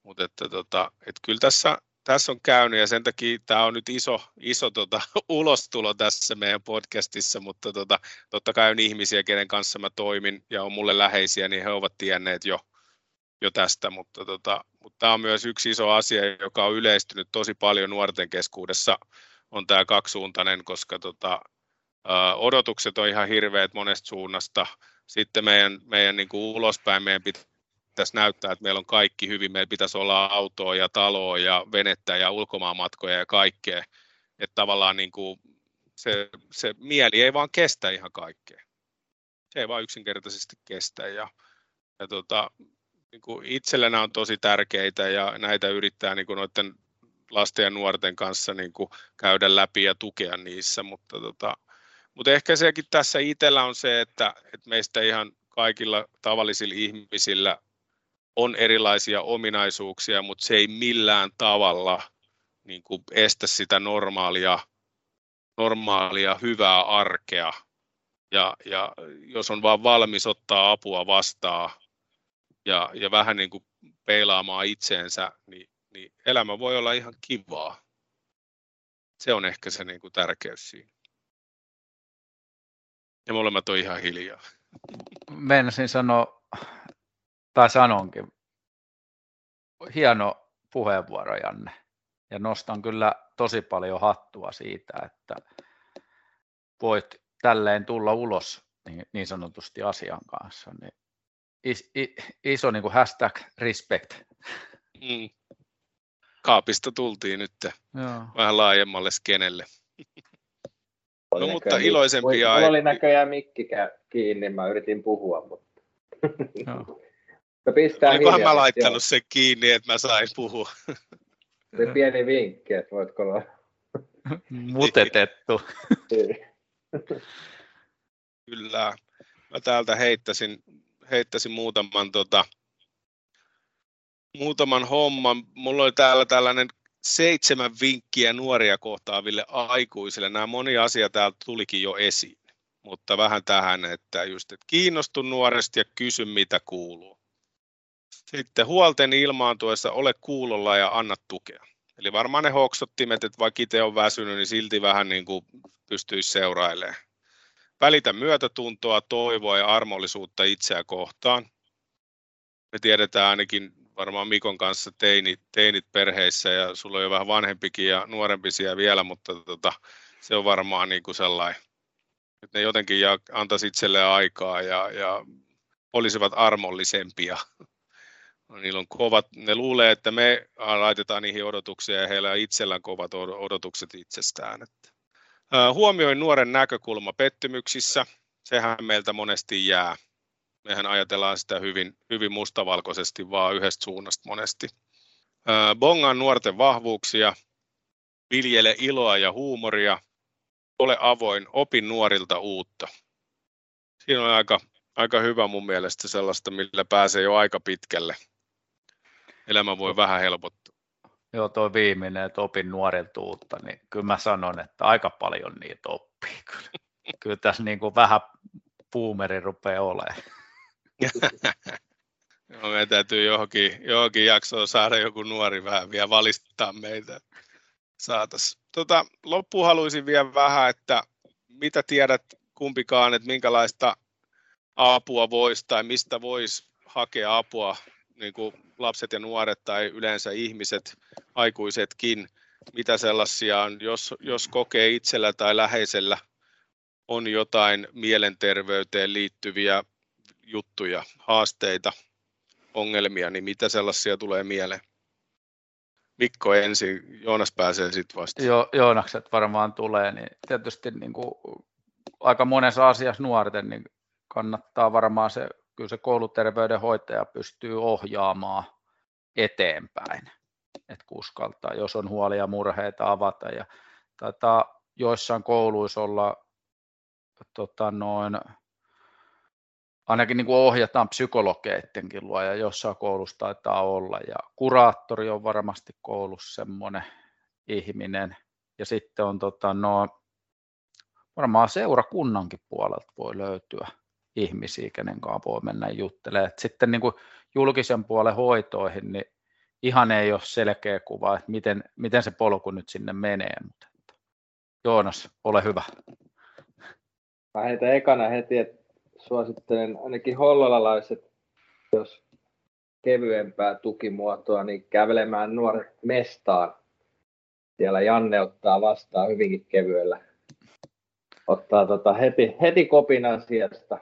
Mutta että, tota, että kyllä tässä, tässä on käynyt ja sen takia tämä on nyt iso, iso tota, [LAUGHS] ulostulo tässä meidän podcastissa, mutta tota, totta kai on ihmisiä, kenen kanssa mä toimin ja on mulle läheisiä, niin he ovat tienneet jo, jo tästä, mutta, tota, mutta tämä on myös yksi iso asia, joka on yleistynyt tosi paljon nuorten keskuudessa, on tämä kaksisuuntainen, koska tota, odotukset on ihan hirveät monesta suunnasta. Sitten meidän, meidän niin kuin ulospäin meidän pitäisi näyttää, että meillä on kaikki hyvin. Meillä pitäisi olla autoa ja taloa ja venettä ja ulkomaanmatkoja ja kaikkea. Että tavallaan niin kuin se, se mieli ei vaan kestä ihan kaikkea. Se ei vaan yksinkertaisesti kestä. Ja, ja tota, niin kuin itselle nämä on tosi tärkeitä ja näitä yrittää niin kuin noiden lasten ja nuorten kanssa niin kuin käydä läpi ja tukea niissä, mutta tota, Mutta ehkä sekin tässä itsellä on se, että, että meistä ihan kaikilla tavallisilla ihmisillä on erilaisia ominaisuuksia, mutta se ei millään tavalla niin kuin estä sitä normaalia, normaalia hyvää arkea. Ja, ja jos on vaan valmis ottaa apua vastaan ja, ja vähän niin kuin peilaamaan itseensä, niin, niin elämä voi olla ihan kivaa. Se on ehkä se niin kuin tärkeys siinä. Ja molemmat on ihan hiljaa. Meinasin sanoa, tai sanonkin, hieno puheenvuoro Janne. Ja nostan kyllä tosi paljon hattua siitä, että voit tälleen tulla ulos niin, niin sanotusti asian kanssa. Niin is, is, iso niin kuin hashtag respect. Mm. Kaapista tultiin nyt Joo. vähän laajemmalle skenelle. [LAUGHS] No mutta iloisempia Mulla oli näköjään mikki kiinni, mä yritin puhua, mutta... Joo. [LAUGHS] pistää Olikohan mä laittanut joo. sen kiinni, että mä sain puhua? Se pieni vinkki, että voitko olla... Mutetettu. Kyllä. Mä täältä heittäisin, heittäisin muutaman, tota, muutaman homman. Mulla oli täällä tällainen seitsemän vinkkiä nuoria kohtaaville aikuisille. Nämä moni asia täältä tulikin jo esiin, mutta vähän tähän, että just, että kiinnostu nuoresta ja kysy mitä kuuluu. Sitten huolten ilmaantuessa ole kuulolla ja anna tukea. Eli varmaan ne hoksottimet, että vaikka itse on väsynyt, niin silti vähän niin kuin pystyisi seurailemaan. Välitä myötätuntoa, toivoa ja armollisuutta itseä kohtaan. Me tiedetään ainakin varmaan Mikon kanssa teinit, teinit perheissä ja sulla on jo vähän vanhempikin ja nuorempi siellä vielä, mutta tota, se on varmaan niin kuin sellainen, että ne jotenkin antaisi itselleen aikaa ja, ja olisivat armollisempia. Niillä on kovat, ne luulee, että me laitetaan niihin odotuksia ja heillä on itsellään kovat odotukset itsestään. Että. Huomioin nuoren näkökulma pettymyksissä, sehän meiltä monesti jää mehän ajatellaan sitä hyvin, hyvin mustavalkoisesti, vaan yhdestä suunnasta monesti. Bongaan nuorten vahvuuksia, viljele iloa ja huumoria, ole avoin, opin nuorilta uutta. Siinä on aika, aika hyvä mun mielestä sellaista, millä pääsee jo aika pitkälle. Elämä voi vähän helpottua. Joo, tuo viimeinen, että opin nuorilta uutta, niin kyllä mä sanon, että aika paljon niitä oppii. [LAUGHS] Kyllä, kyllä tässä niin kuin vähän puumeri rupeaa olemaan. [LAUGHS] Joo, meidän täytyy johonkin, johonkin jaksoon saada joku nuori vähän vielä valistaa meitä. Saatas. Tota, loppuun haluaisin vielä vähän, että mitä tiedät kumpikaan, että minkälaista apua voisi tai mistä voisi hakea apua niin kuin lapset ja nuoret tai yleensä ihmiset, aikuisetkin, mitä sellaisia on, jos, jos kokee itsellä tai läheisellä on jotain mielenterveyteen liittyviä juttuja, haasteita, ongelmia, niin mitä sellaisia tulee mieleen? Mikko ensin, Joonas pääsee sitten vasta. Jo, Joonakset varmaan tulee, niin tietysti niin kuin aika monessa asiassa nuorten niin kannattaa varmaan se, kyllä se kouluterveydenhoitaja pystyy ohjaamaan eteenpäin, että kuskaltaa, jos on huolia murheita avata. Ja taitaa joissain kouluissa olla tota, noin ainakin niin kuin ohjataan psykologeittenkin luo ja jossain koulussa taitaa olla. Ja kuraattori on varmasti koulussa semmoinen ihminen. Ja sitten on tota, no, varmaan seurakunnankin puolelta voi löytyä ihmisiä, kenen kanssa voi mennä juttelemaan. Sitten niin kuin julkisen puolen hoitoihin, niin ihan ei ole selkeä kuva, että miten, miten se polku nyt sinne menee. Mutta Joonas, ole hyvä. Mä heitän ekana heti, että suosittelen ainakin hollolalaiset, jos kevyempää tukimuotoa, niin kävelemään nuoret mestaan. Siellä Janne ottaa vastaan hyvinkin kevyellä. Ottaa tota heti, heti kopin asiasta.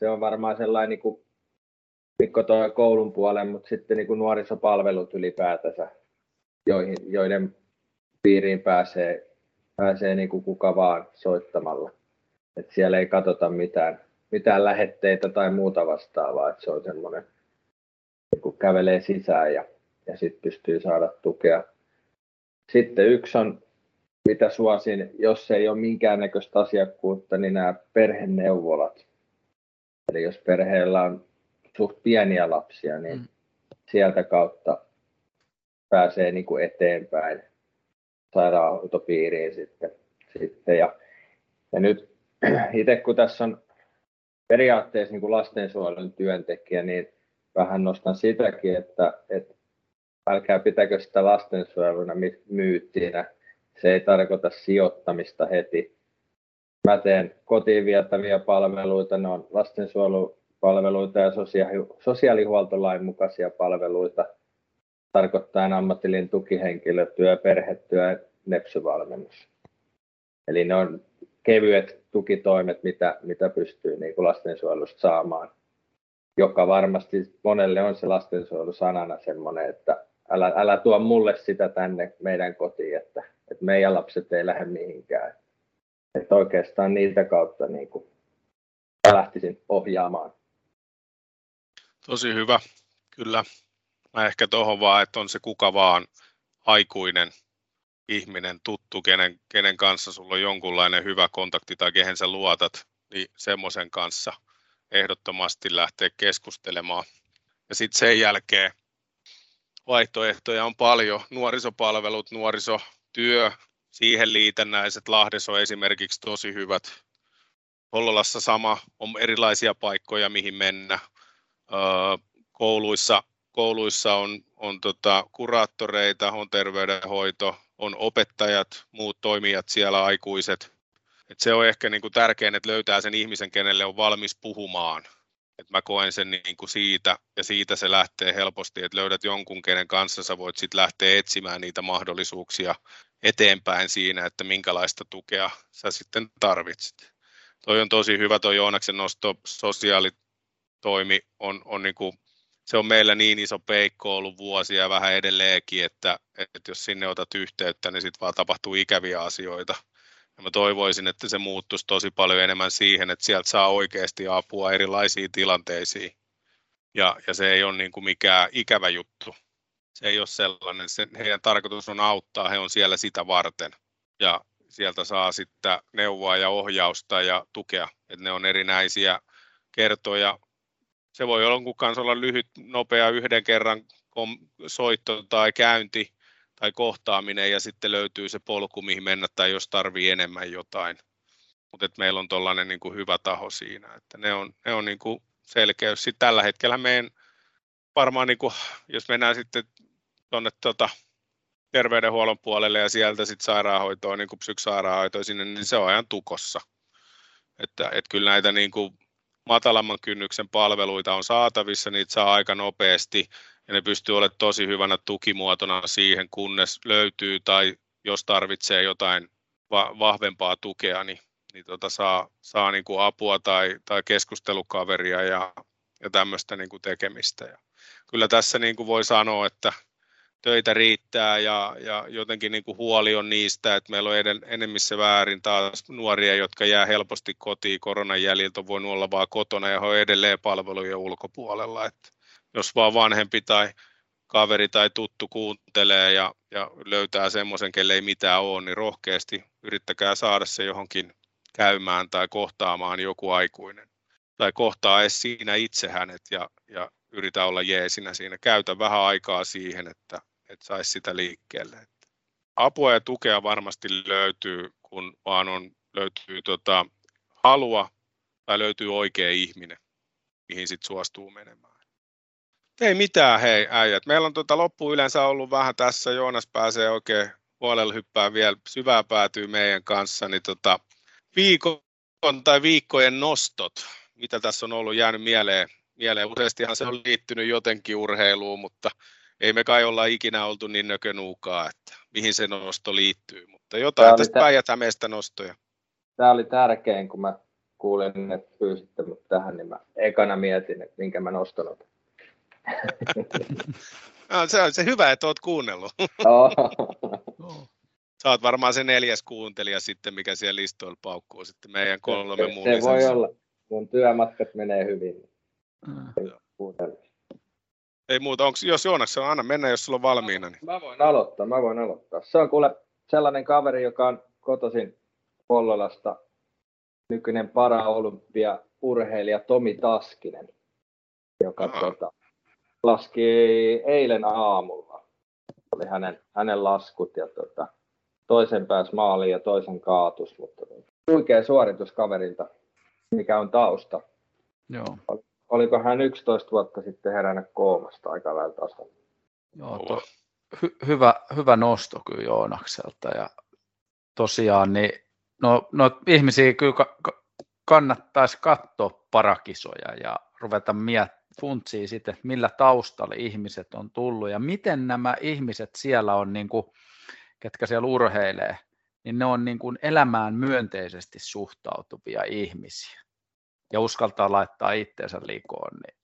Se on varmaan sellainen niin kuin Mikko toi koulun puolen, mutta sitten niin kuin nuorisopalvelut ylipäätänsä, joihin, joiden piiriin pääsee, pääsee niin kuin kuka vaan soittamalla. Et siellä ei katsota mitään mitään lähetteitä tai muuta vastaavaa, että se on semmoinen, kun kävelee sisään ja, ja sitten pystyy saada tukea. Sitten yksi on mitä suosin, jos ei ole minkäännäköistä asiakkuutta, niin nämä perheneuvolat. Eli jos perheellä on suht pieniä lapsia, niin mm. sieltä kautta pääsee niin kuin eteenpäin sairaanhoitopiiriin sitten. sitten. Ja, ja nyt [CLEARS THROAT] itse kun tässä on periaatteessa niin kuin lastensuojelun työntekijä, niin vähän nostan sitäkin, että, että älkää pitäkö sitä lastensuojeluna myyttiinä. Se ei tarkoita sijoittamista heti. Mä teen kotiin viettäviä palveluita, ne on lastensuojelupalveluita ja sosiaalihuoltolain mukaisia palveluita, tarkoittaa ammatillinen tukihenkilötyö, perhetyö, nepsyvalmennus. Eli ne on kevyet tukitoimet, mitä, mitä pystyy niin kuin lastensuojelusta saamaan, joka varmasti monelle on se lastensuojelu sanana semmoinen, että älä, älä tuo mulle sitä tänne meidän kotiin, että, että meidän lapset ei lähde mihinkään. Että oikeastaan niitä kautta niin kuin lähtisin ohjaamaan. Tosi hyvä, kyllä. Mä ehkä tuohon vaan, että on se kuka vaan aikuinen ihminen, tuttu, kenen, kenen kanssa sulla on jonkunlainen hyvä kontakti tai kehen sä luotat, niin semmoisen kanssa ehdottomasti lähteä keskustelemaan. Ja sitten sen jälkeen vaihtoehtoja on paljon. Nuorisopalvelut, nuorisotyö, siihen liitännäiset. Lahdessa on esimerkiksi tosi hyvät. Hollolassa sama, on erilaisia paikkoja, mihin mennä. Kouluissa, kouluissa on, on tota, kuraattoreita, on terveydenhoito, on opettajat, muut toimijat siellä, aikuiset. Et se on ehkä niin kuin tärkein, että löytää sen ihmisen, kenelle on valmis puhumaan. Et mä koen sen niin kuin siitä, ja siitä se lähtee helposti, että löydät jonkun, kenen kanssa sä voit sitten lähteä etsimään niitä mahdollisuuksia eteenpäin siinä, että minkälaista tukea sä sitten tarvitset. Toi on tosi hyvä, tuo Joonaksen nosto, sosiaalitoimi on, on niin kuin se on meillä niin iso peikko ollut vuosia vähän edelleenkin, että, että jos sinne otat yhteyttä, niin sitten vaan tapahtuu ikäviä asioita. Ja mä toivoisin, että se muuttuisi tosi paljon enemmän siihen, että sieltä saa oikeasti apua erilaisiin tilanteisiin. Ja, ja se ei ole niin kuin mikään ikävä juttu. Se ei ole sellainen. Se, heidän tarkoitus on auttaa, he on siellä sitä varten. Ja sieltä saa sitten neuvoa ja ohjausta ja tukea. Että ne on erinäisiä kertoja se voi olla kanssa olla lyhyt, nopea yhden kerran soitto tai käynti tai kohtaaminen ja sitten löytyy se polku, mihin mennä tai jos tarvii enemmän jotain. Mutta meillä on tuollainen niin hyvä taho siinä, että ne on, ne on niin kuin selkeys. Sitten tällä hetkellä meidän varmaan, niin kuin, jos mennään sitten tuonne tota, terveydenhuollon puolelle ja sieltä sitten sairaanhoitoon, niin psyksairaanhoitoon sinne, niin se on ajan tukossa. Että, että kyllä näitä niin kuin matalamman kynnyksen palveluita on saatavissa, niitä saa aika nopeasti ja ne pystyy olemaan tosi hyvänä tukimuotona siihen, kunnes löytyy tai jos tarvitsee jotain va- vahvempaa tukea, niin, niin tota saa, saa niin kuin apua tai, tai keskustelukaveria ja, ja tämmöistä niin kuin tekemistä. Ja kyllä tässä niin kuin voi sanoa, että töitä riittää ja, ja jotenkin niin kuin huoli on niistä, että meillä on eden, enemmissä väärin taas nuoria, jotka jää helposti kotiin koronan jäljiltä, voinut olla vaan kotona ja he on edelleen palvelujen ulkopuolella. Että jos vaan vanhempi tai kaveri tai tuttu kuuntelee ja, ja löytää semmoisen, kelle ei mitään ole, niin rohkeasti yrittäkää saada se johonkin käymään tai kohtaamaan joku aikuinen. Tai kohtaa edes siinä itse hänet ja, ja yritä olla jeesinä siinä. Käytä vähän aikaa siihen, että että saisi sitä liikkeelle. Apua ja tukea varmasti löytyy, kun vaan on, löytyy tota, halua tai löytyy oikea ihminen, mihin sitten suostuu menemään. Ei mitään, hei äijät. Meillä on tota loppu yleensä ollut vähän tässä. Joonas pääsee oikein puolella hyppää vielä syvää päätyy meidän kanssa. Niin tota, viikon tai viikkojen nostot, mitä tässä on ollut jäänyt mieleen. mieleen. Useastihan se on liittynyt jotenkin urheiluun, mutta ei me kai olla ikinä oltu niin nökönuukaa, että mihin se nosto liittyy, mutta jotain Tämä tästä tä- Päijät-Hämeestä nostoja. Tämä oli tärkein, kun mä kuulin, että pyysitte mut tähän, niin mä ekana mietin, että minkä mä nostan. no, [LAUGHS] se on se hyvä, että oot kuunnellut. Sä oot varmaan se neljäs kuuntelija sitten, mikä siellä listoilla paukkuu sitten meidän kolme muun Se voi olla. Mun työmatkat menee hyvin. Mm. Ei muuta, onko, jos Joonas on, anna mennä, jos sulla on valmiina. Niin. Mä voin aloittaa, mä voin aloittaa. Se on kuule sellainen kaveri, joka on kotoisin Pollolasta, nykyinen paraolympia urheilija Tomi Taskinen, joka Aha. tota, laski eilen aamulla. Oli hänen, hänen laskut ja tota, toisen pääs maaliin ja toisen kaatus, mutta huikea suoritus kaverilta, mikä on tausta. Joo, Oliko hän 11 vuotta sitten herännyt koomasta aika lailla tasolla? joo to, hy, hyvä, hyvä nosto kyllä Joonakselta ja tosiaan niin no, no ihmisiä kyllä ka, ka, kannattaisi katsoa parakisoja ja ruveta miettimään funtsia sitten, että millä taustalla ihmiset on tullut ja miten nämä ihmiset siellä on, niin kuin, ketkä siellä urheilee, niin ne on niin kuin elämään myönteisesti suhtautuvia ihmisiä ja uskaltaa laittaa itteensä likoon, niin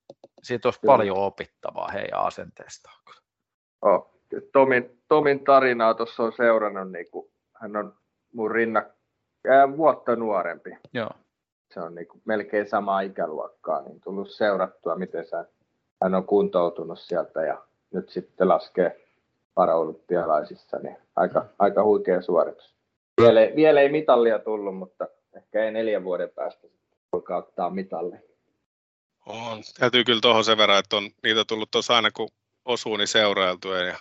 siitä olisi Kyllä. paljon opittavaa heidän asenteestaan. Oh. Tomin, Tomin tarinaa tuossa on seurannut, niin kuin, hän on mun rinna, ää, vuotta nuorempi. Joo, Se on niin kuin, melkein samaa ikäluokkaa, niin tullut seurattua, miten sä, hän on kuntoutunut sieltä ja nyt sitten laskee paraolympialaisissa, niin aika, aika huikea suoritus. Vielä, ei- vielä ei mitallia tullut, mutta ehkä ei neljän vuoden päästä alkaa ottaa mitalli. On. Täytyy kyllä tuohon sen verran, että on niitä tullut tuossa aina kun osuu, niin seurailtua ja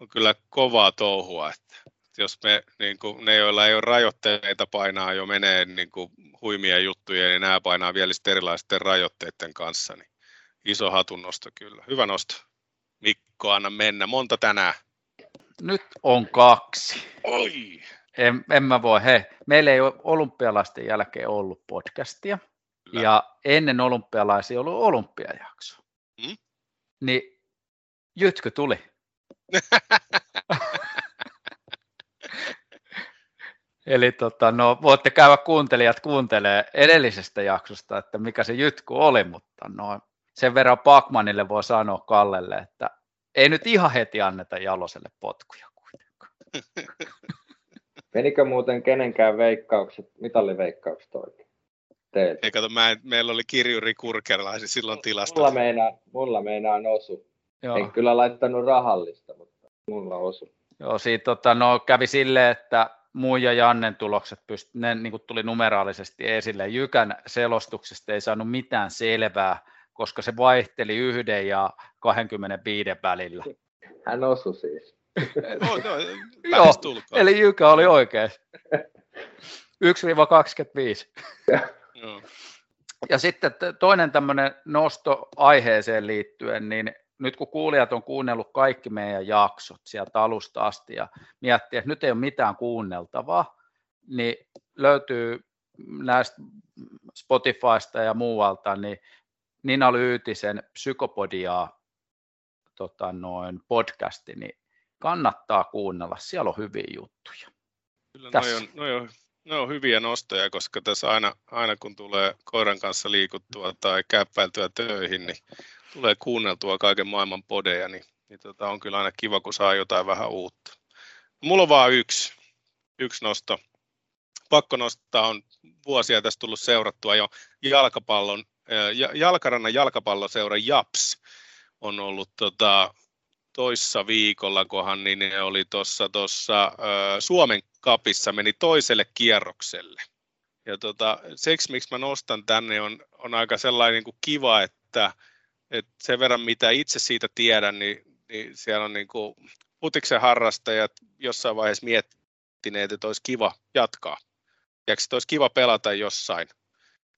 on kyllä kovaa touhua. Että jos me, niin kuin, ne, joilla ei ole rajoitteita painaa jo menee niin kuin huimia juttuja, niin nämä painaa vielä sitten erilaisten rajoitteiden kanssa. Niin iso hatunnosto kyllä. Hyvä nosto. Mikko, anna mennä. Monta tänään? nyt on kaksi. Oi! En, en mä voi, hei, meillä ei ole olympialaisten jälkeen ollut podcastia, Kyllä. ja ennen olympialaisia ollut olympiajakso. Mm? Niin Jytky tuli. [LAUGHS] Eli tota, no, voitte käydä kuuntelijat kuuntelee edellisestä jaksosta, että mikä se jytky oli, mutta no, sen verran Pakmanille voi sanoa Kallelle, että ei nyt ihan heti anneta Jaloselle potkuja kuitenkaan. [LAUGHS] Menikö muuten kenenkään veikkaukset, mitalliveikkaukset oikein? Teiltä. Ei kato, mä en, meillä oli kirjuri Kurkerlaisi silloin tilasta. Mulla meinaa, mulla meinaa osu. Joo. En kyllä laittanut rahallista, mutta mulla osu. Joo, siitä tota, no, kävi silleen, että muun ja Jannen tulokset pyst- ne niin kuin tuli numeraalisesti esille. Jykän selostuksesta ei saanut mitään selvää, koska se vaihteli yhden ja 25 välillä. Hän osui siis. No, no, [LAUGHS] Joo. Eli Jykä oli oikein. 1-25. [LAUGHS] Joo. Ja sitten toinen tämmöinen nosto aiheeseen liittyen, niin nyt kun kuulijat on kuunnellut kaikki meidän jaksot sieltä alusta asti ja miettii, että nyt ei ole mitään kuunneltavaa, niin löytyy näistä Spotifysta ja muualta, niin Nina Lyytisen Psykopodiaa tota noin, podcasti, niin kannattaa kuunnella, siellä on hyviä juttuja. Kyllä noi Tässä. on, noi on, noi on hyviä nostoja, koska tässä aina, aina kun tulee koiran kanssa liikuttua tai käppäiltyä töihin, niin tulee kuunneltua kaiken maailman podeja, niin, niin tota, on kyllä aina kiva, kun saa jotain vähän uutta. Mulla on vaan yksi, yksi nosto. Pakko nostaa, on vuosia tässä tullut seurattua jo jalkapallon, Ja- Jalkarannan jalkapalloseura JAPS on ollut tota, toissa viikolla, kohan niin ne oli tuossa tossa, Suomen kapissa, meni toiselle kierrokselle. Ja tota, seksi, miksi mä nostan tänne, on, on aika sellainen niin kuin kiva, että, että sen verran mitä itse siitä tiedän, niin, niin siellä on niin kuin putiksen harrastajat jossain vaiheessa miettineet, että olisi kiva jatkaa. Ja että olisi kiva pelata jossain.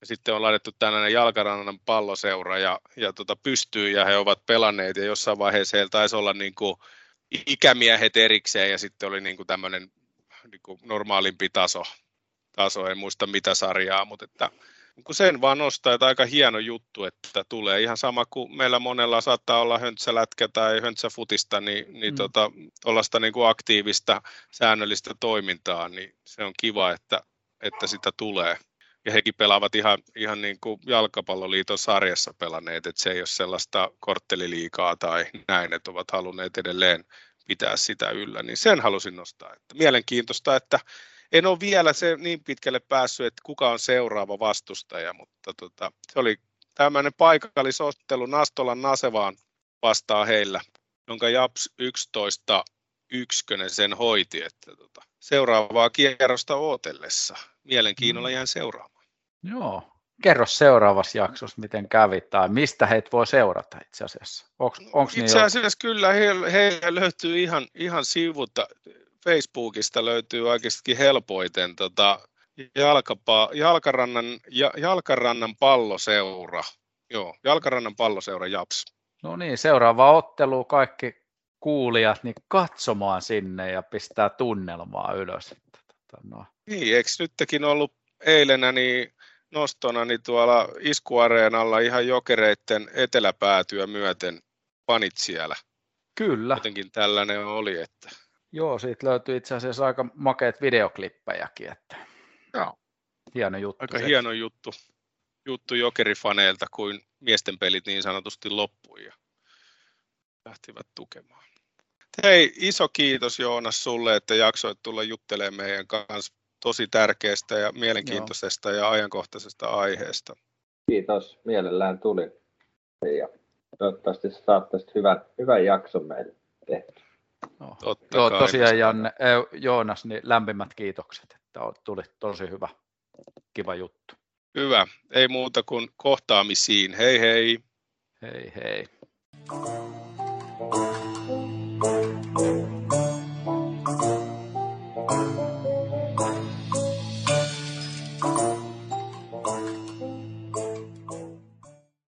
Ja sitten on laitettu tällainen jalkarannan palloseura ja, ja tota pystyy ja he ovat pelanneet. Ja jossain vaiheessa heillä taisi olla niin kuin ikämiehet erikseen ja sitten oli niin kuin tämmöinen niin kuin normaalimpi taso, taso, en muista mitä sarjaa, mutta että kuin sen vaan nostaa, että aika hieno juttu, että tulee. Ihan sama kuin meillä monella saattaa olla höntsälätkä tai höntsäfutista, niin, niin Mm. tota, tuollaista niin kuin aktiivista säännöllistä toimintaa, niin se on kiva, että, että sitä tulee ja hekin pelaavat ihan, ihan niin kuin jalkapalloliiton sarjassa pelanneet, että se ei ole sellaista kortteliliikaa tai näin, että ovat halunneet edelleen pitää sitä yllä, niin sen halusin nostaa. Että mielenkiintoista, että en ole vielä se niin pitkälle päässyt, että kuka on seuraava vastustaja, mutta tota, se oli tämmöinen paikallisottelu Nastolan Nasevaan vastaa heillä, jonka Japs 11 ykkönen sen hoiti, että tota, seuraavaa kierrosta ootellessa. Mielenkiinnolla mm. jään seuraamaan. Joo. Kerro seuraavassa jaksossa, miten kävi tai mistä heitä voi seurata itse asiassa. Onks, onks itse niin asiassa niin kyllä heillä he löytyy ihan, ihan sivulta. Facebookista löytyy oikeasti helpoiten tota, jalkapa, jalkarannan, ja, jalkarannan palloseura. Joo, jalkarannan palloseura Japs. No niin, seuraava ottelu kaikki kuulijat niin katsomaan sinne ja pistää tunnelmaa ylös. Tota, no. Niin, eikö nytkin ollut eilenä niin nostona niin tuolla iskuareenalla ihan jokereiden eteläpäätyä myöten panit siellä. Kyllä. Jotenkin tällainen oli, että... Joo, siitä löytyy itse asiassa aika makeat videoklippejäkin, että Joo. hieno juttu. Aika se. hieno juttu, juttu jokerifaneilta, kuin miesten pelit niin sanotusti loppui ja lähtivät tukemaan. Hei, iso kiitos Joonas sulle, että jaksoit tulla juttelemaan meidän kanssa tosi tärkeästä ja mielenkiintoisesta Joo. ja ajankohtaisesta aiheesta. Kiitos, mielellään tuli. Ja toivottavasti saatte hyvän, hyvän jakson meille tehty. No. Totta Joo, kai, tosiaan Janne, Joonas, niin lämpimät kiitokset, että tuli tosi hyvä, kiva juttu. Hyvä, ei muuta kuin kohtaamisiin. Hei hei! Hei hei! Thank.